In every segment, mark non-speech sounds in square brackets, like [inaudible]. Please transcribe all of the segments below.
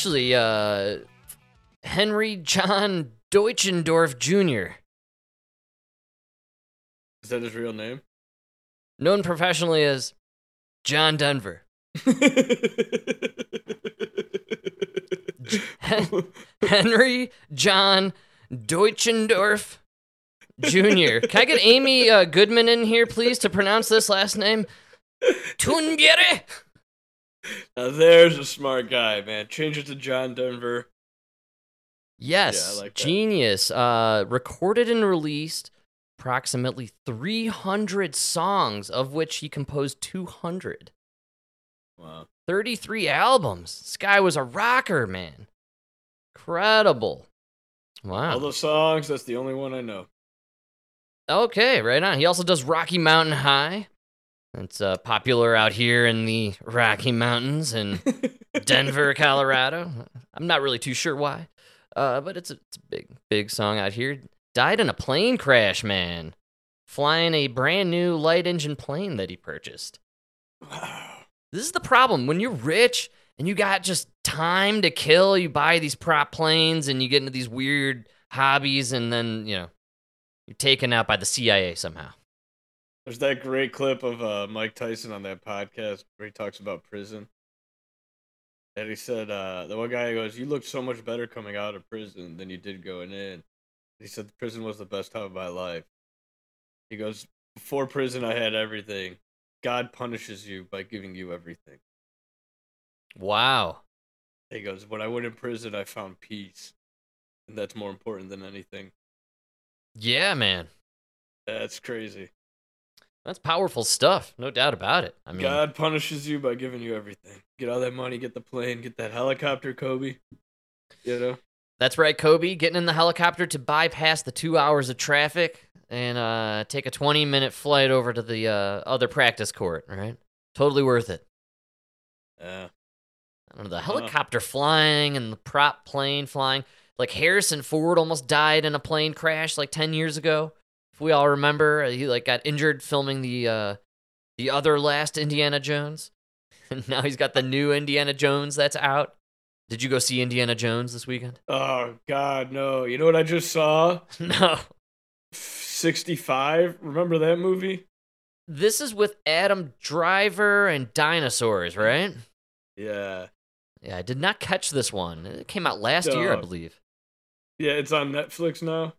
Actually, uh, Henry John Deutschendorf Jr., Is that his real name? known professionally as John Denver. [laughs] [laughs] Henry John Deutschendorf Jr. Can I get Amy uh, Goodman in here, please, to pronounce this last name? [laughs] Tunbere. Now there's a smart guy, man. Change it to John Denver. Yes, Yeah, like genius. Uh, recorded and released approximately 300 songs, of which he composed 200. Wow. 33 albums. This guy was a rocker, man. Incredible. Wow. All those songs, that's the only one I know. Okay, right on. He also does Rocky Mountain High. It's uh, popular out here in the Rocky Mountains in [laughs] Denver, Colorado. I'm not really too sure why, uh, but it's a, it's a big, big song out here. Died in a plane crash, man. Flying a brand new light engine plane that he purchased. This is the problem. When you're rich and you got just time to kill, you buy these prop planes and you get into these weird hobbies, and then, you know, you're taken out by the CIA somehow. There's that great clip of uh, Mike Tyson on that podcast where he talks about prison. And he said, uh, the one guy goes, You look so much better coming out of prison than you did going in. He said, The prison was the best time of my life. He goes, Before prison, I had everything. God punishes you by giving you everything. Wow. He goes, When I went in prison, I found peace. And that's more important than anything. Yeah, man. That's crazy. That's powerful stuff. No doubt about it. I mean, God punishes you by giving you everything. Get all that money, get the plane, get that helicopter, Kobe. You know? that's right, Kobe. Getting in the helicopter to bypass the two hours of traffic and uh, take a 20 minute flight over to the uh, other practice court, right? Totally worth it. Yeah. I don't know, the helicopter flying and the prop plane flying. Like Harrison Ford almost died in a plane crash like 10 years ago. If we all remember, he like got injured filming the uh the other last Indiana Jones. [laughs] And now he's got the new Indiana Jones that's out. Did you go see Indiana Jones this weekend? Oh God, no! You know what I just saw? [laughs] No. Sixty-five. Remember that movie? This is with Adam Driver and dinosaurs, right? Yeah, Yeah, I did not catch this one. It came out last year, I believe. yeah. It's on Netflix now.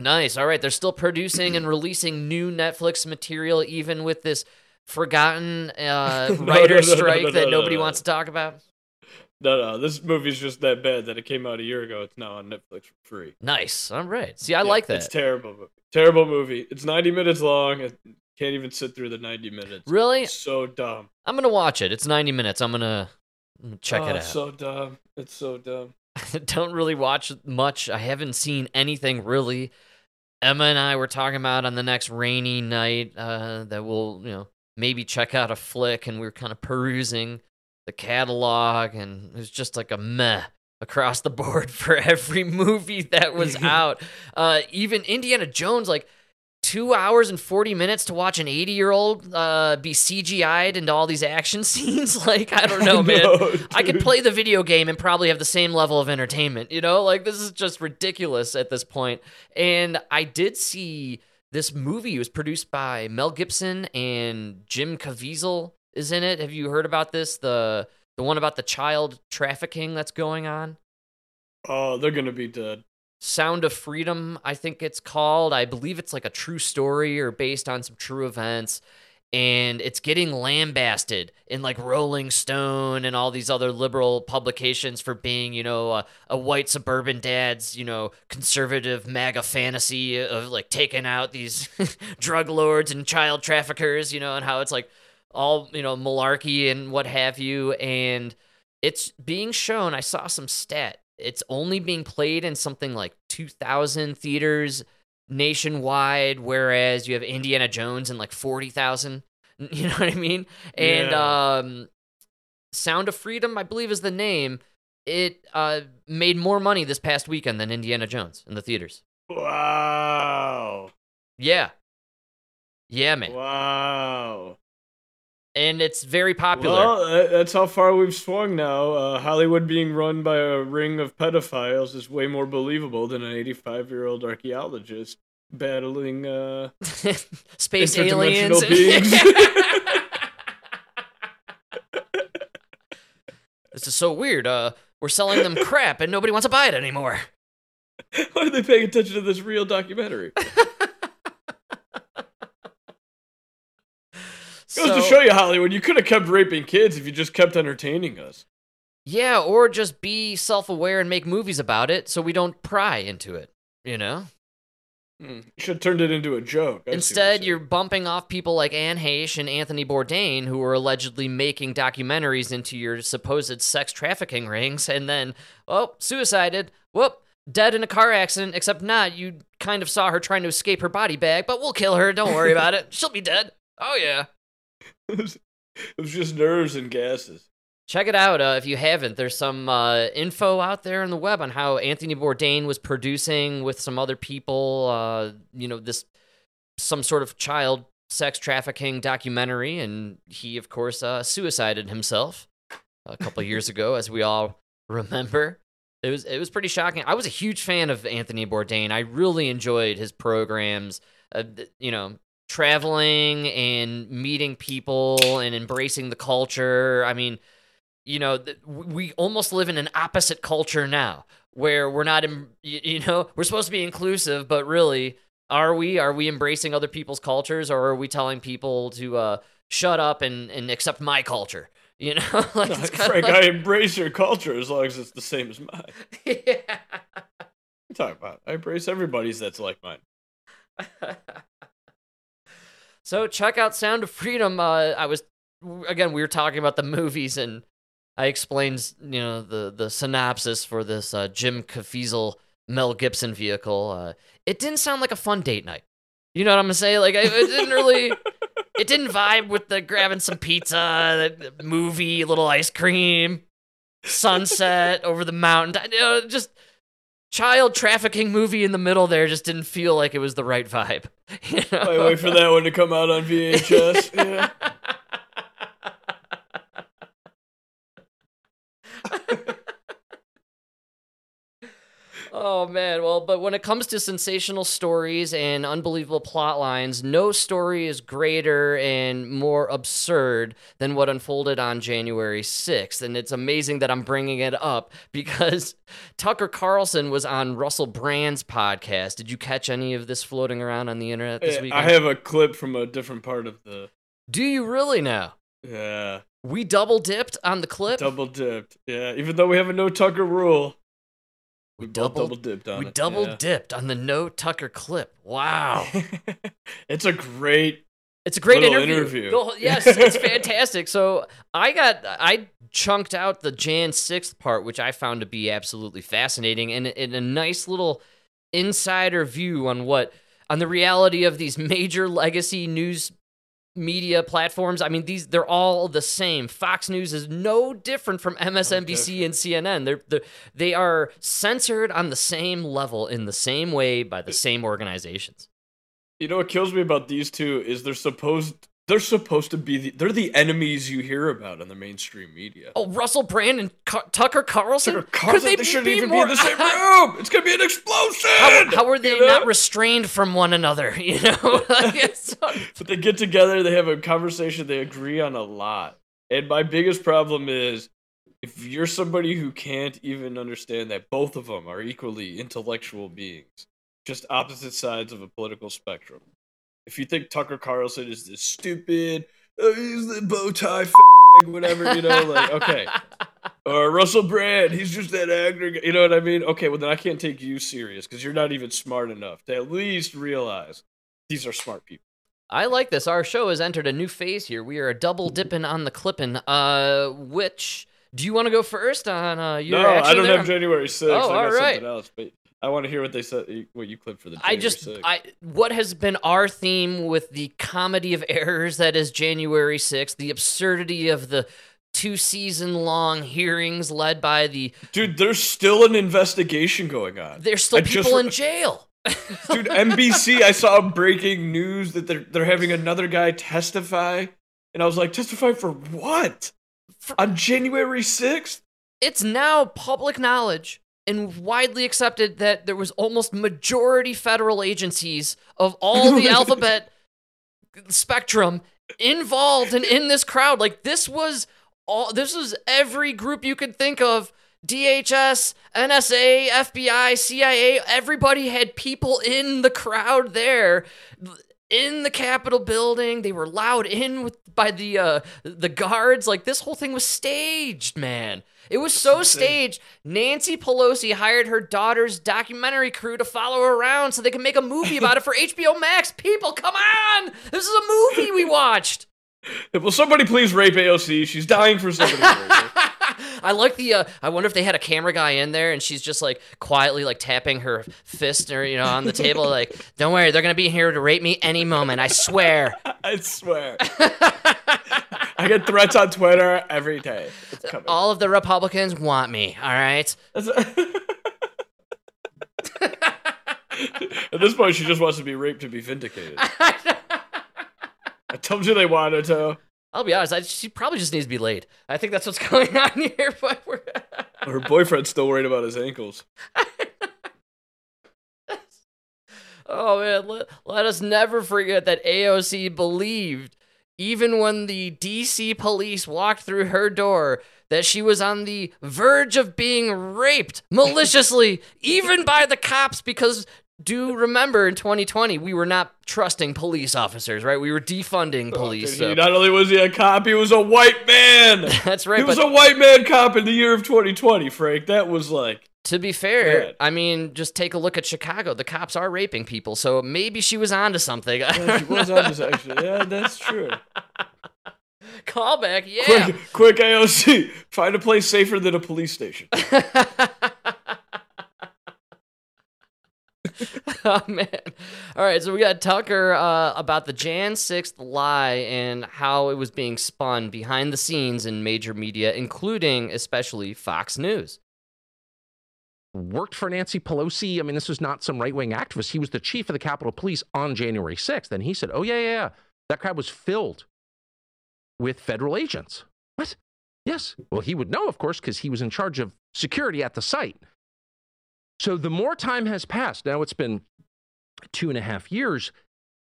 Nice. All right. They're still producing and releasing new Netflix material, even with this forgotten uh, [laughs] No, writer no, no, strike that no, nobody no. wants to talk about. No, no. This movie's just that bad that it came out a year ago. It's now on Netflix for free. Nice. All right. See, I Yeah, like that. It's terrible. movie. Terrible movie. It's ninety minutes long. I can't even sit through the ninety minutes. really? It's so dumb. I'm going to watch it. It's 90 minutes. I'm going to check oh, it out. It's so dumb. It's so dumb. [laughs] don't really watch much. I haven't seen anything really. Emma and I were talking about on the next rainy night uh, that we'll, you know, maybe check out a flick, and we were kind of perusing the catalog, and it was just like a meh across the [laughs] board for every movie that was [laughs] out. Uh, even Indiana Jones, like two hours and 40 minutes to watch an 80 year old uh, be CGI'd into all these action [laughs] scenes. like, I don't know, man. No, I could play the video game and probably have the same level of entertainment. You know, like this is just ridiculous at this point. And I did see this movie. It was produced by Mel Gibson and Jim Caviezel is in it. Have you heard about this? The the one about the child trafficking that's going on. Oh, they're gonna be dead. Sound of Freedom, I think it's called. I believe it's like a true story or based on some true events. And it's getting lambasted in like Rolling Stone and all these other liberal publications for being, you know, a, a white suburban dad's, you know, conservative MAGA fantasy of like taking out these [laughs] drug lords and child traffickers, you know, and how it's like all, you know, malarkey and what have you. And it's being shown. I saw some stat. It's only being played in something like 2,000 theaters nationwide, whereas you have Indiana Jones in like 40,000. [laughs] You know what I mean? And Yeah. um, Sound of Freedom, I believe, is the name. It uh, made more money this past weekend than Indiana Jones in the theaters. Wow. Yeah. Yeah, man. Wow. And it's very popular. Well, that's how far we've swung now. Uh, Hollywood being run by a ring of pedophiles is way more believable than an 85 year old archaeologist battling. Uh, [laughs] Space aliens. beings. [laughs] this is so weird. Uh, we're selling them crap, and nobody wants to buy it anymore. [laughs] why are they paying attention to this real documentary? Goes to So- show you, Hollywood, you could have kept raping kids if you just kept entertaining us. Yeah, or just be self-aware and make movies about it, so we don't pry into it. You know. Hmm, you should have turned it into a joke. I Instead, you're bumping off people like Anne Heche and Anthony Bourdain, who are allegedly making documentaries into your supposed sex trafficking rings, and then, oh, suicided. Whoop, dead in a car accident, except not. You kind of saw her trying to escape her body bag, but we'll kill her. Don't worry about it. [laughs] She'll be dead. Oh, yeah. [laughs] saying. it was just nerves and gases. Check it out uh, if you haven't. There's some uh, info out there on the web on how Anthony Bourdain was producing with some other people. Uh, you know, this some sort of child sex trafficking documentary, and he, of course, uh, suicided himself a couple years [laughs] ago, as we all remember. It was it was pretty shocking. I was a huge fan of Anthony Bourdain. I really enjoyed his programs. Uh, you know, traveling and meeting people and embracing the culture. I mean, you know, th- we almost live in an opposite culture now, where we're not, y- you know, [laughs] we're supposed to be inclusive, but really, are we? Are we embracing other people's cultures, or are we telling people to uh, shut up and and accept my culture? [laughs] You know, [laughs] like, it's Frank, like- I embrace your culture as long as it's the same as mine. What yeah. you talking about? I embrace everybody's that's like mine. So check out Sound of Freedom. Uh, I was again we were talking about the movies and I explained you know the the synopsis for this uh, Jim Caviezel Mel Gibson vehicle. Uh, it didn't sound like a fun date night. You know what I'm gonna say? Like it, it didn't really. It didn't vibe with the grabbing some pizza, the movie, little ice cream, sunset over the mountain. You know, just child trafficking movie in the middle there just didn't feel like it was the right vibe. [laughs] You know? I wait for that one to come out on VHS. [laughs] Yeah. Oh man, well, but when it comes to sensational stories and unbelievable plot lines, no story is greater and more absurd than what unfolded on January 6th. And it's amazing that I'm bringing it up because [laughs] Tucker Carlson was on Russell Brand's podcast. Did you catch any of this floating around on the internet this weekend? I have a clip from a different part of the. Do you really now? Yeah. We double dipped on the clip. Double dipped. Yeah. Even though we have a no Tucker rule, we double, double dipped on we it. double yeah. dipped on the no Tucker clip. Wow. [laughs] it's a great. It's a great interview. interview. Whole- yes, it's fantastic. So I got I chunked out the Jan sixth part, which I found to be absolutely fascinating and, and a nice little insider view on what on the reality of these [laughs] major legacy news media platforms. I mean, these they're all the same. Fox News is no different from MSNBC and CNN. They're, they're they are censored on the same level in the same way by the same organizations. You know what kills me about these two is they're supposed they're supposed to be the, they're the enemies you hear about in the mainstream media. Oh, Russell Brand and Car- Tucker Carlson. Tucker Could they they, shouldn't be even more- be in the [laughs] same room. It's gonna be an explosion. How, how are they you know? not restrained from one another? [laughs] You know, [laughs] Like, so- But they get together, they have a conversation, they agree on a lot. And my biggest problem is if you're somebody who can't even understand that both of them are equally intellectual beings, just opposite sides of a political spectrum. If you think Tucker Carlson is this stupid, oh, he's the bow tie, f- whatever, you know, like, okay. [laughs] Or Russell Brand, he's just that actor, you know what I mean? Okay, well, then I can't take you serious because you're not even smart enough to at least realize these are smart people. I like this. Our show has entered a new phase here. We are double dipping on the clipping. Uh, which do you want to go first on? Uh, your no, I don't there? have January 6th. Oh, I got all right. something else, but I want to hear what they said, what you clipped for the I just, 6th. I what has been our theme with the comedy of errors that is January 6th, the absurdity of the two season long hearings led by the. Dude, there's still an investigation going on. There's still I people re- in jail. [laughs] Dude, NBC, I saw breaking news that they're they're having another guy testify And I was like, testify for what? For- On January 6th? it's now public knowledge and widely accepted that there was almost majority federal agencies of all the [laughs] alphabet spectrum involved and in this crowd like this was all this was every group you could think of DHS, NSA, FBI, CIA, everybody had people in the crowd there in the Capitol building. They were loud in with by the uh the guards. Like this whole thing was staged, man. It was so staged. Nancy Pelosi hired her daughter's documentary crew to follow her around so they could make a movie about it for [laughs] HBO Max. People, come on! This is a movie we watched. Will somebody please rape AOC? She's dying for somebody to rape her. [laughs] I like the. Uh, I wonder if they had a camera guy in there and she's just like quietly like tapping her fist or you know on the table [laughs] like, don't worry, they're gonna be here to rape me any moment. I swear. [laughs] I swear. I get threats on Twitter every day. All of the Republicans want me. All right. At this point, she just wants to be raped to be vindicated. I told you they wanted to. I'll be honest. I, she probably just needs to be laid. I think that's what's [laughs] going on here. But we're [laughs] Her boyfriend's still worried about his ankles. [laughs] oh man, let, let us never forget that AOC believed, even when the DC police walked through her door, that she was on the verge of being raped maliciously, even by the cops, because. Do remember in 2020 we were not trusting police officers, right? We were defunding oh, police. Dude, so- not only was he a cop, he was a white man. [laughs] That's right. he was a white man cop in the year of 2020, Frank. That was like, To be fair, Bad. I mean, just take a look at Chicago. The cops are raping people, so maybe she was onto something. Yeah, she was know. on this actually. Yeah, that's true. [laughs] Callback, yeah. Quick, quick, AOC, find a place safer than a police station. [laughs] [laughs] oh man! All right, so we got Tucker uh, about the Jan sixth lie and how it was being spun behind the scenes in major media, including especially Fox News. worked for Nancy Pelosi. I mean, this was not some right wing activist. He was the chief of the Capitol Police on January 6th. And he said, Oh, yeah, yeah, yeah. That crowd was filled with federal agents. What? Yes. Well, he would know, of course, because he was in charge of security at the site. So the more time has passed, now it's been two and a half years,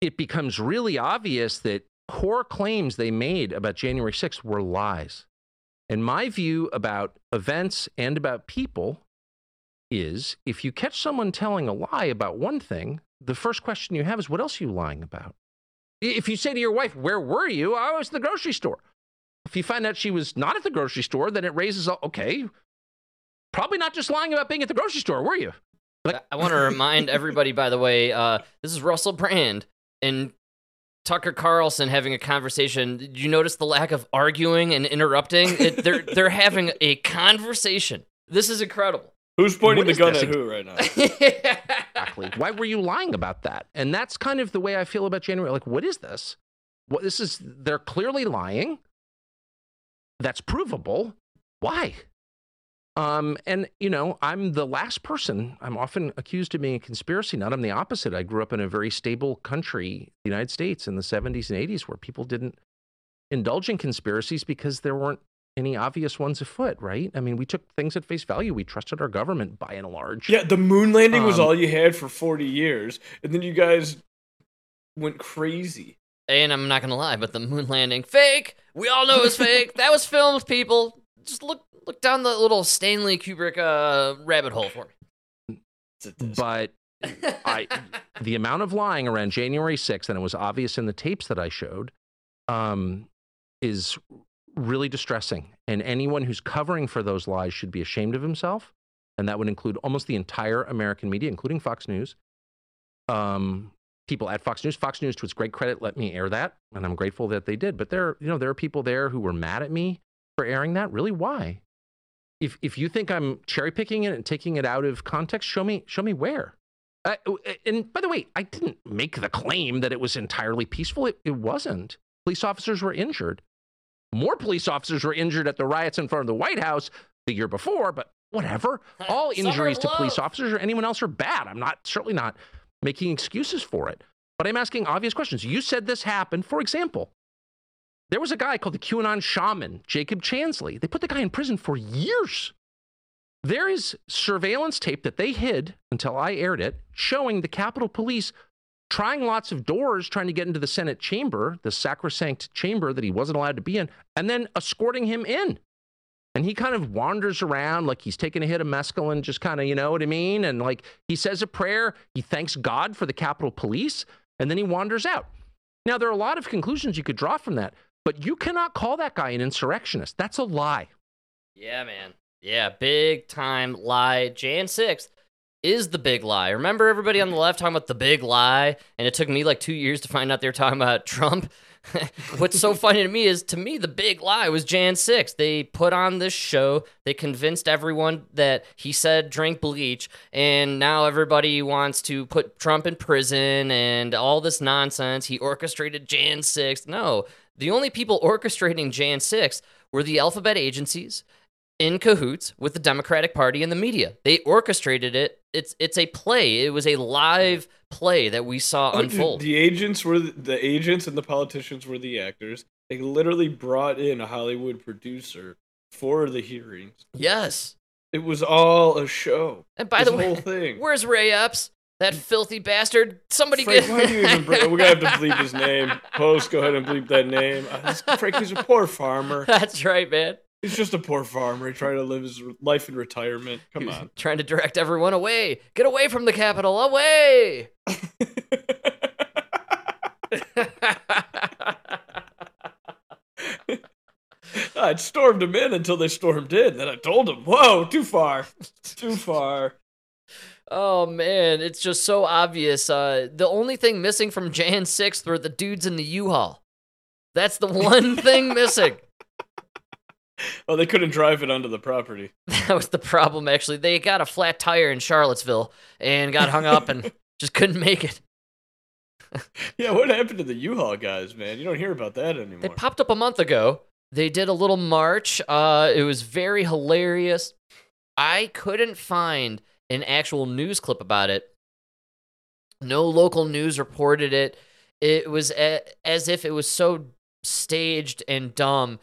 it becomes really obvious that core claims they made about January 6th were lies. And my view about events and about people is if you catch someone telling a lie about one thing, the first question you have is, what else are you lying about? If you say to your wife, where were you? I was at the grocery store. If you find out she was not at the grocery store, then it raises, okay, probably not just lying about being at the grocery store, were you? Like- I want to remind everybody, by the way, uh, this is Russell Brand and Tucker Carlson having a conversation. Did you notice the lack of arguing and interrupting? It, [laughs] they're they're having a conversation. This is incredible. Who's pointing What the gun this? at who right now? [laughs] Exactly. Why were you lying about that? And that's kind of the way I feel about January. Like, what is this? What this is? They're clearly lying. That's provable. Why? Um, and you know, I'm the last person. I'm often accused of being a conspiracy nut. I'm the opposite. I grew up in a very stable country, the United States, in the 70s and 80s, where people didn't indulge in conspiracies because there weren't any obvious ones afoot. Right? I mean, we took things at face value. We trusted our government by and large. Yeah, the moon landing was Um, all you had for 40 years, and then you guys went crazy. and I'm not gonna lie, but the moon landing fake. We all know it was fake. That was filmed. People, just look look down the little Stanley Kubrick uh, rabbit hole for me. It's a disc. But I, the amount of lying around January 6th, and it was obvious in the tapes that I showed, um, is really distressing. And anyone who's covering for those lies should be ashamed of himself. And that would include almost the entire American media, including Fox News. Um, people at Fox News. Fox News, to its great credit, let me air that, and I'm grateful that they did. But there, you know, there are people there who were mad at me for airing that. Really, why? If if you think I'm cherry picking it and taking it out of context, show me show me where. Uh, and by the way, I didn't make the claim that it was entirely peaceful. It, it wasn't. Police officers were injured. More police officers were injured at the riots in front of the White House the year before, but whatever. [laughs] All injuries to police officers or anyone else are bad. I'm not certainly not making excuses for it. But I'm asking obvious questions. You said this happened. For example, There was a guy called the QAnon shaman, Jacob Chansley. They put the guy in prison for years. There is surveillance tape that they hid until I aired it, showing the Capitol Police trying lots of doors, trying to get into the Senate chamber, the sacrosanct chamber that he wasn't allowed to be in, and then escorting him in. And he kind of wanders around like he's taking a hit of mescaline, just kind of, you know what I mean? And like he says a prayer, he thanks God for the Capitol Police, and then he wanders out. Now, there are a lot of conclusions you could draw from that, but you cannot call that guy an insurrectionist. That's a lie. Yeah, man. Yeah, big time lie. Jan 6th is the big lie. Remember everybody on the left talking about the big lie? And it took me like two years to find out they were talking about [laughs] Trump. [laughs] What's so funny to me is to me, the big lie was Jan 6th. They put on this show, they convinced everyone that he said drink bleach, and now everybody wants to put Trump in prison and all this nonsense. He orchestrated Jan 6th. No, the only people orchestrating Jan 6 were the alphabet agencies in cahoots with the Democratic Party and the media. They orchestrated it. It's it's a play. It was a live play that we saw Oh, unfold. the agents were the, the agents and the politicians were the actors. They literally brought in a Hollywood producer for the hearings. yes. It was all a show. And by the way, whole thing. [laughs] where's Ray Epps? That filthy bastard. Somebody Frank, get why do you even bring? We're gonna have to bleep his name. [laughs] Post, go ahead and bleep that name. Uh, Frank, he's a poor farmer. [laughs] That's right, man. He's just a poor farmer. He trying to live his life in retirement. Come on. Trying to direct everyone away. Get away from the Capitol, Away. [laughs] I stormed him in until they stormed in. Then I told him, "Whoa, too far, too far." Oh man, it's just so obvious. Uh, the only thing missing from Jan 6th were the dudes in the U-Haul. That's the one [laughs] thing missing. Oh, they couldn't drive it onto the property. [laughs] That was the problem, actually. They got a flat tire in Charlottesville and got hung up and [laughs] just couldn't make it. Yeah, what happened to the U-Haul guys, man? You don't hear about that anymore. They popped up a month ago. They did a little march. Uh, it was very hilarious. I couldn't find an actual news clip about it. No local news reported it. It was a, as if it was so staged and dumb.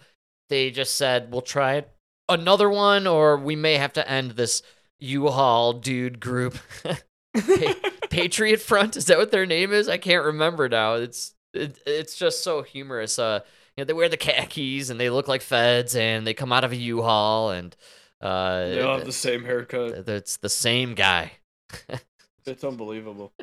They just said, "We'll try another one, or we may have to end this U-Haul dude group." [laughs] Pa- [laughs] Patriot Front is that what their name is? I can't remember now. It's it, it's just so humorous. Uh, you know, they wear the khakis and they look like feds, and they come out of a U-Haul, and uh, they all have the same haircut. it's the same guy. [laughs] It's unbelievable. [laughs]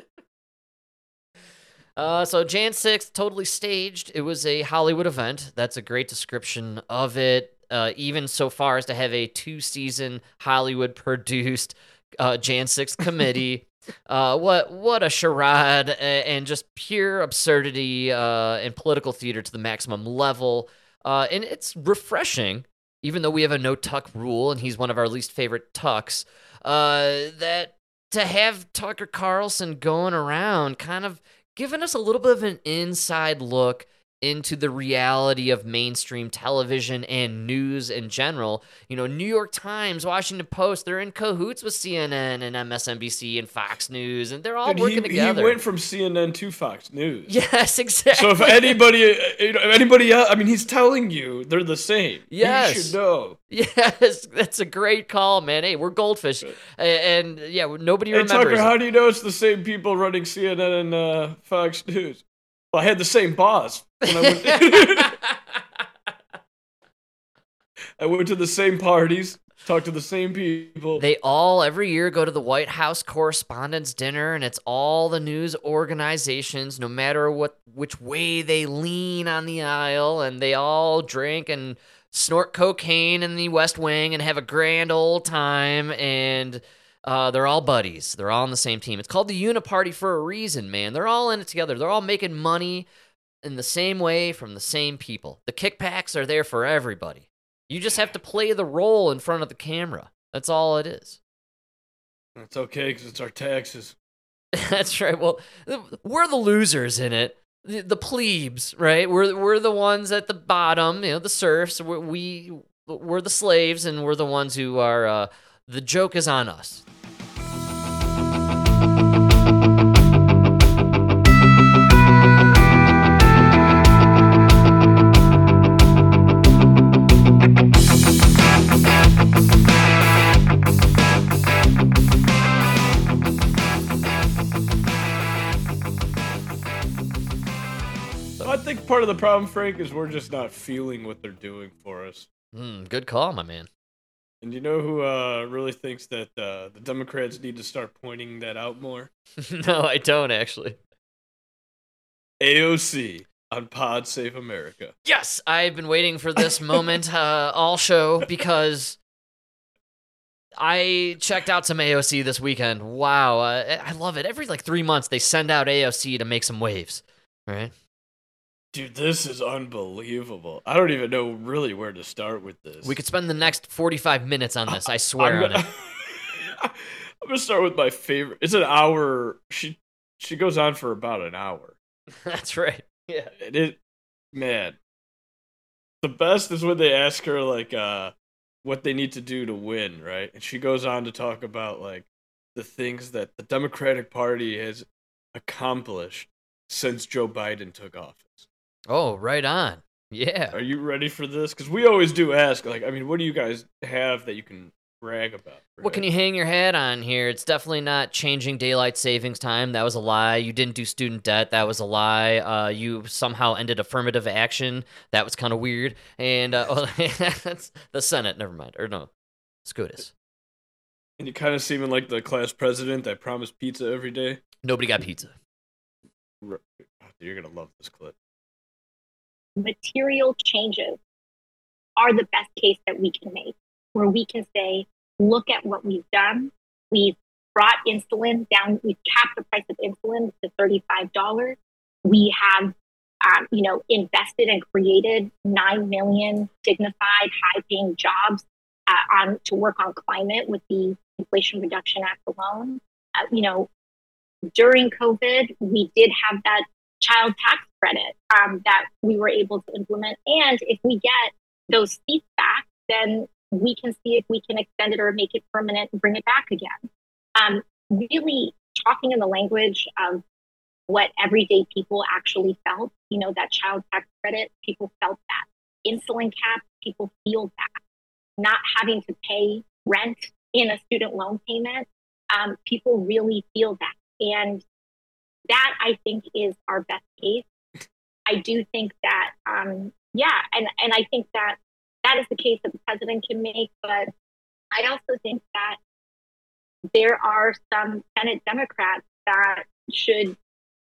Uh, so Jan 6th, totally staged. It was a Hollywood event. That's a great description of it. Uh, even so far as to have a two-season Hollywood-produced uh, Jan 6th committee. [laughs] uh, what what a charade and just pure absurdity uh, and political theater to the maximum level. Uh, and it's refreshing, even though we have a no tuck rule, and he's one of our least favorite tucks. Uh, that to have Tucker Carlson going around, kind of giving us a little bit of an inside look into the reality of mainstream television and news in general. You know, New York Times, Washington Post, they're in cahoots with CNN and MSNBC and Fox News, and they're all Dude, working he, together. he went from CNN to Fox News. [laughs] yes, exactly. So if anybody, uh, you know, anybody else, I mean, he's telling you they're the same. Yes. you should know. Yes, [laughs] that's a great call, man. Hey, we're goldfish, A- and, yeah, nobody Hey remembers. Tucker, how do you know it's the same people running CNN and uh, Fox News? Well, I had the same boss when I went. [laughs] [laughs] I went to the same parties, talked to the same people. They all every year go to the White House Correspondents' Dinner, and it's all the news organizations, no matter what which way they lean on the aisle, and they all drink and snort cocaine in the West Wing and have a grand old time, and uh, they're all buddies. They're all on the same team. It's called the Uniparty for a reason, man. They're all in it together. They're all making money in the same way from the same people. The kickbacks are there for everybody. You just have to play the role in front of the camera. That's all it is. It's okay because it's our taxes. [laughs] That's right. Well, we're the losers in it. The, the plebes, right? We're we're the ones at the bottom, you know, the serfs. We're, we we're the slaves, and we're the ones who are. Uh, the joke is on us. Part of the problem, Frank, is we're just not feeling what they're doing for us. Hmm, good call, my man. And you know who uh, really thinks that uh, the Democrats need to start pointing that out more? [laughs] no, I don't actually. AOC on Pod Save America. Yes, I've been waiting for this [laughs] moment uh, all show because I checked out some AOC this weekend. Wow, uh, I love it. Every like three months, they send out AOC to make some waves. Right? Dude, this is unbelievable. I don't even know really where to start with this. We could spend the next forty-five minutes on this. I [laughs] swear I'm on gonna, it. [laughs] I'm gonna start with my favorite. It's an hour. She she goes on for about an hour. [laughs] That's right. Yeah. It, man, the best is when they ask her like uh what they need to do to win, right? And she goes on to talk about like the things that the Democratic Party has accomplished since Joe Biden took office. Oh, right on. Yeah. Are you ready for this? Because we always do ask, like, I mean, what do you guys have that you can brag about? What can you hang your hat on here? It's definitely not changing daylight savings time. That was a lie. You didn't do student debt. That was a lie. Uh, you somehow ended affirmative action. That was kind of weird. And uh, [laughs] oh, that's the Senate. Never mind. Or no, SCOTUS. And you kind of seeming like the class president that promised pizza every day. Nobody got pizza. You're gonna love this clip. Material changes are the best case that we can make, where we can say, look at what we've done. We've brought insulin down, we've capped the price of insulin to $35. We have, um, you know, invested and created 9 million dignified, high paying jobs uh, on to work on climate with the Inflation Reduction Act alone. Uh, you know, during COVID, we did have that child tax credit um, that we were able to implement. And if we get those seats back, then we can see if we can extend it or make it permanent and bring it back again. Um, really talking in the language of what everyday people actually felt, you know, that child tax credit, people felt that. Insulin cap, people feel that. Not having to pay rent in a student loan payment, um, people really feel that. And that I think is our best case. I do think that, um, yeah, and, and I think that that is the case that the president can make. But I also think that there are some Senate Democrats that should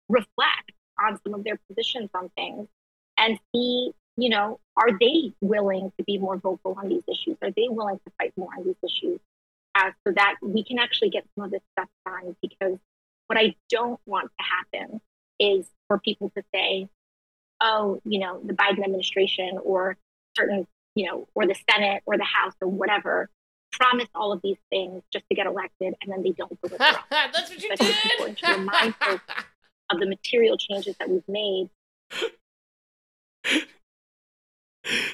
reflect on some of their positions on things and see, you know, are they willing to be more vocal on these issues? Are they willing to fight more on these issues uh, so that we can actually get some of this stuff done? Because what I don't want to happen is for people to say, oh, you know, the Biden administration or certain, you know, or the Senate or the House or whatever promise all of these things just to get elected and then they don't deliver. [laughs] That's what you I think it's important to remind folks of the material changes that we've made.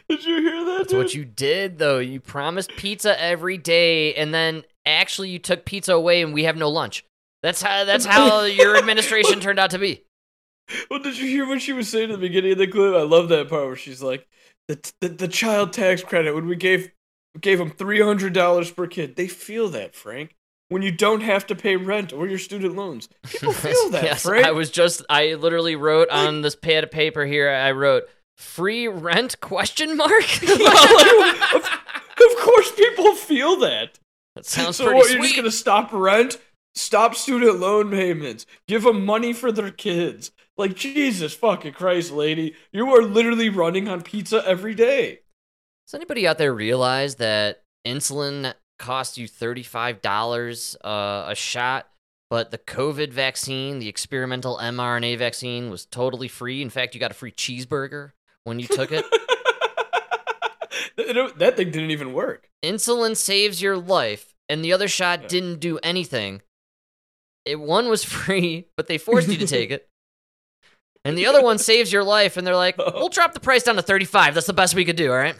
Did you hear that? That's what you did, though. You promised pizza every day, and then actually you took pizza away, and we have no lunch. That's how. That's how your administration turned out to be. [laughs] Well, did you hear what she was saying at the beginning of the clip? I love that part where she's like, "the the, the child tax credit when we gave gave them three hundred dollars per kid, they feel that, Frank. When you don't have to pay rent or your student loans, people [laughs] feel that, yes, Frank. I was just. I literally wrote on this pad of paper here. I wrote free rent question [laughs] mark. of, of course, people feel that. that sounds so pretty what? You're just gonna stop rent, stop student loan payments, give them money for their kids. Like Jesus fucking Christ, lady, you are literally running on pizza every day. Does anybody out there realize that insulin costs you $35 uh, a shot, but the COVID vaccine, the experimental mRNA vaccine, was totally free? In fact, you got a free cheeseburger when you took it. [laughs] That thing didn't even work. Insulin saves your life, and the other shot Yeah. didn't do anything. It one was [laughs] free, but they forced you to take it. [laughs] And the other one saves your life, and they're like, oh. "We'll drop the price down to 35. That's the best we could do, all right?"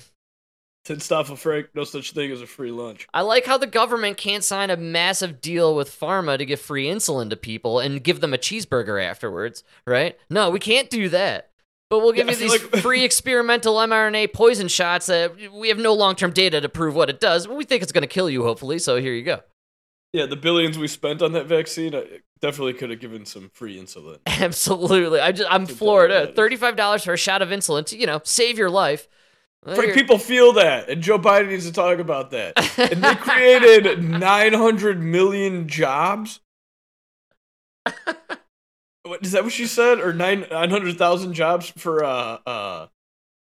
Since Staffel Frank, no such thing as a free lunch. I like how the government can't sign a massive deal with pharma to give free insulin to people and give them a cheeseburger afterwards, right? No, we can't do that. But we'll give Yeah, you these like- [laughs] free experimental mRNA poison shots that we have no long term data to prove what it does. but We think it's going to kill you, hopefully, so here you go. Yeah, the billions we spent on that vaccine, I definitely could have given some free insulin. [laughs] Absolutely. I just, I'm point, Uh, that is. Thirty-five dollars for a shot of insulin to you know save your life. But people feel that, and Joe Biden needs to talk about that. [laughs] And they created 900 million jobs. [laughs] What is that? What she said, or nine 900,000 jobs for uh uh,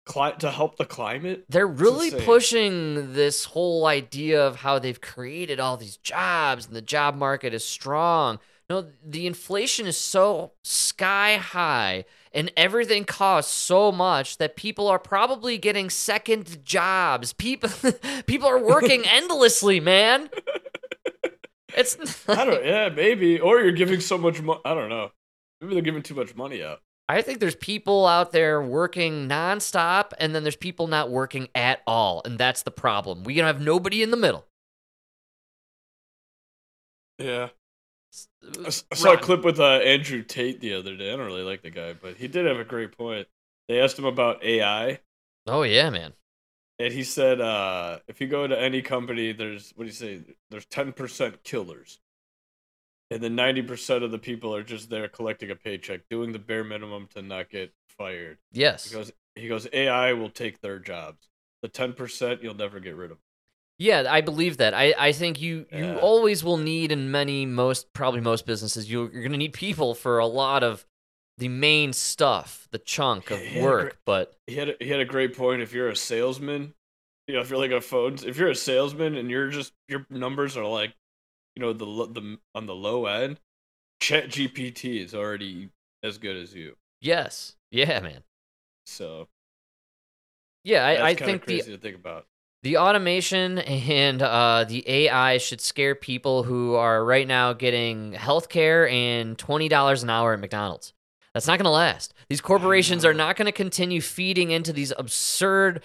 cli- to help the climate? They're really pushing this whole idea of how they've created all these jobs and the job market is strong. No, the inflation is so sky high and everything costs so much that people are probably getting second jobs. People [laughs] people are working [laughs] endlessly, man. It's I don't. [laughs] Yeah, maybe. Or you're giving so much money. I don't know. Maybe they're giving too much money out. I think there's people out there working nonstop, and then there's people not working at all, and that's the problem. We can have nobody in the middle. Yeah. I saw a clip with uh, Andrew Tate the other day. I don't really like the guy, but he did have a great point. They asked him about AI, Oh yeah, man. and he said, uh, if you go to any company, there's what do you say? There's ten percent killers, and then ninety percent of the people are just there collecting a paycheck, doing the bare minimum to not get fired. Yes. He goes, he goes, AI will take their jobs. The ten percent you'll never get rid of. Yeah, I believe that. I, I think you you Yeah. always will need in many most probably most businesses you you're going to need people for a lot of the main stuff, the chunk of work, great. but he had a, he had a great point. If you're a salesman, you know, if you're like a phone, if you're a salesman and you're just your numbers are like, you know, the the on the low end, Chat GPT is already as good as you. yes. Yeah, man. So Yeah, I, I think the crazy to think about. The automation and uh, the AI should scare people who are right now getting healthcare and twenty dollars an hour at McDonald's. That's not going to last. These corporations are not going to continue feeding into these absurd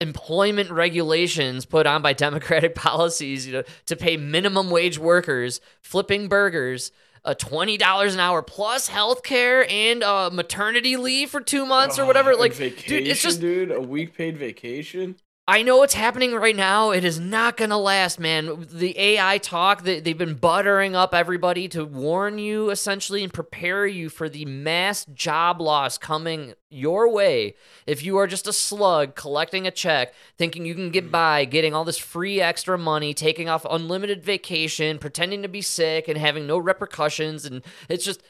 employment regulations put on by democratic [laughs] policies you know, to pay minimum wage workers flipping burgers uh, twenty dollars an hour plus health care and uh, maternity leave for two months or Oh, whatever. Like, vacation, dude, it's just dude, a week paid vacation. I know what's happening right now. It is not going to last, man. The AI talk, they, they've been buttering up everybody to warn you essentially and prepare you for the mass job loss coming your way if you are just a slug collecting a check, thinking you can get mm. by, getting all this free extra money, taking off unlimited vacation, pretending to be sick, and having no repercussions. And it's just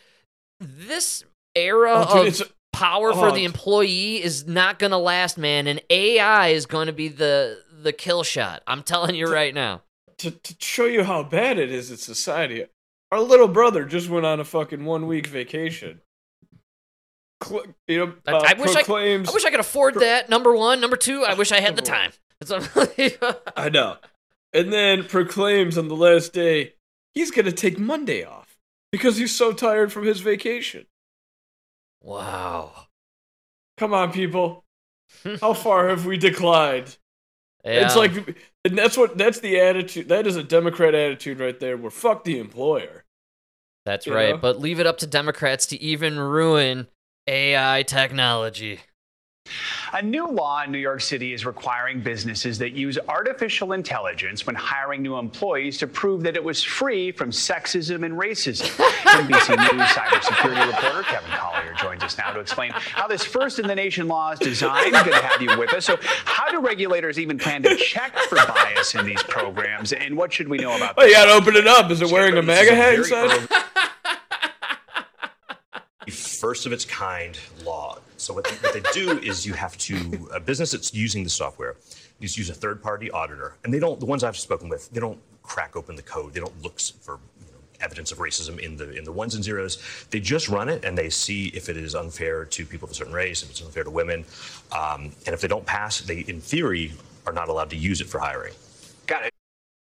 this era Oh, dude, of power for Oh, the employee is not gonna last, man. And AI is going to be the the kill shot. I'm telling you right now. to, to show you how bad it is in society. Our little brother just went on a fucking one week vacation. Cl- you know, I- uh, I wish I- proclaims. I wish I could afford that. Number one, number two. I wish I had the time. [laughs] I know. And then proclaims on the last day he's going to take Monday off because he's so tired from his vacation. Wow. Come on, people. How [laughs] far have we declined? It's like, and that's what, that's the attitude. That is a Democrat attitude right there where fuck the employer. that's you right. know? But leave it up to Democrats to even ruin AI technology. A new law in New York City is requiring businesses that use artificial intelligence when hiring new employees to prove that it was free from sexism and racism. [laughs] NBC News cybersecurity reporter Kevin Collier joins us now to explain how this first in the nation law is designed. Good to have you with us. So, how do regulators even plan to check for bias in these programs, and what should we know about Oh, you gotta open it up. Is it wearing a This is MAGA hat inside? Early- first of its kind law. So what they, what they do [laughs] is you have to a business that's using the software needs to use a third party auditor, and they don't. The ones I've spoken with, they don't crack open the code. They don't look for you know, evidence of racism in the in the ones and zeros. They just run it and they see if it is unfair to people of a certain race, if it's unfair to women, um, and if they don't pass, they in theory are not allowed to use it for hiring. Got it.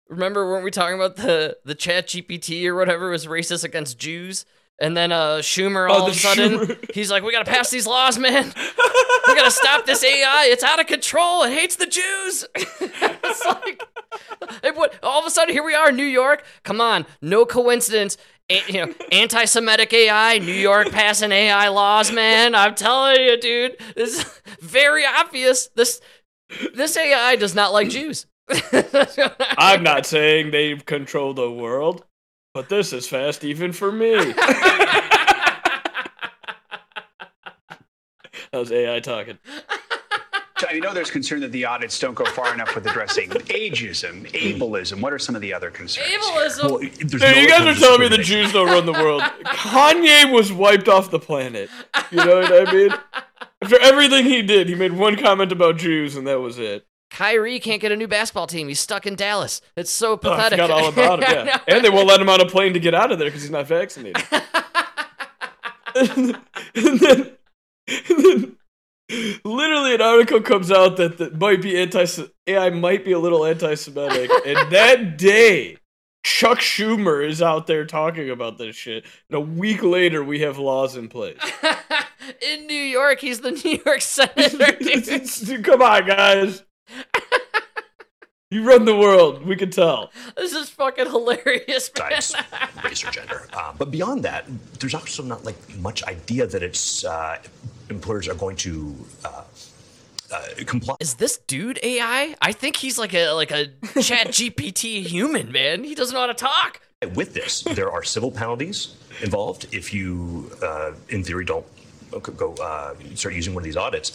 Remember, weren't we talking about the the Chat GPT or whatever was racist against Jews? And then uh, Schumer all Oh, of a sudden, Schumer. [laughs] he's like, "We gotta pass these laws, man. We gotta stop this AI. It's out of control. It hates the Jews." [laughs] it's like, it, what, all of a sudden, here we are in New York. Come on, no coincidence. A- you know, anti-Semitic AI, New York passing AI laws, man. I'm telling you, dude, this is very obvious. This this AI does not like Jews. [laughs] I'm not saying they control the world, but this is fast even for me. [laughs] that was AI talking. So I know there's concern that the audits don't go far enough with addressing ageism, ableism. What are some of the other concerns? Ableism. Well, there's Dude, no you guys kind are telling me the. Jews don't run the world. [laughs] Kanye was wiped off the planet. You know what I mean? [laughs] After everything he did, he made one comment about Jews, and that was it. Kyrie can't get a new basketball team. He's stuck in Dallas. It's so Oh, I pathetic. forgot all [laughs] about it. Yeah, and they won't let him on a plane to get out of there because he's not vaccinated. and then, and then literally an article comes out that, that might be anti AI might be a little anti-Semitic, and that day. Chuck Schumer is out there talking about this shit. And a week later, we have laws in place. [laughs] in New York, he's the New York senator. [laughs] Come on, guys. You run the world. We can tell. this is fucking hilarious, man. size, race, or gender. Um, but beyond that, there's also not like much idea that it's uh, employers are going to uh, uh, comply Is this dude AI? I think he's like a like a Chat GPT human, man. He doesn't know how to talk. with this. There are civil penalties involved if you, uh, in theory, don't go uh, start using one of these audits.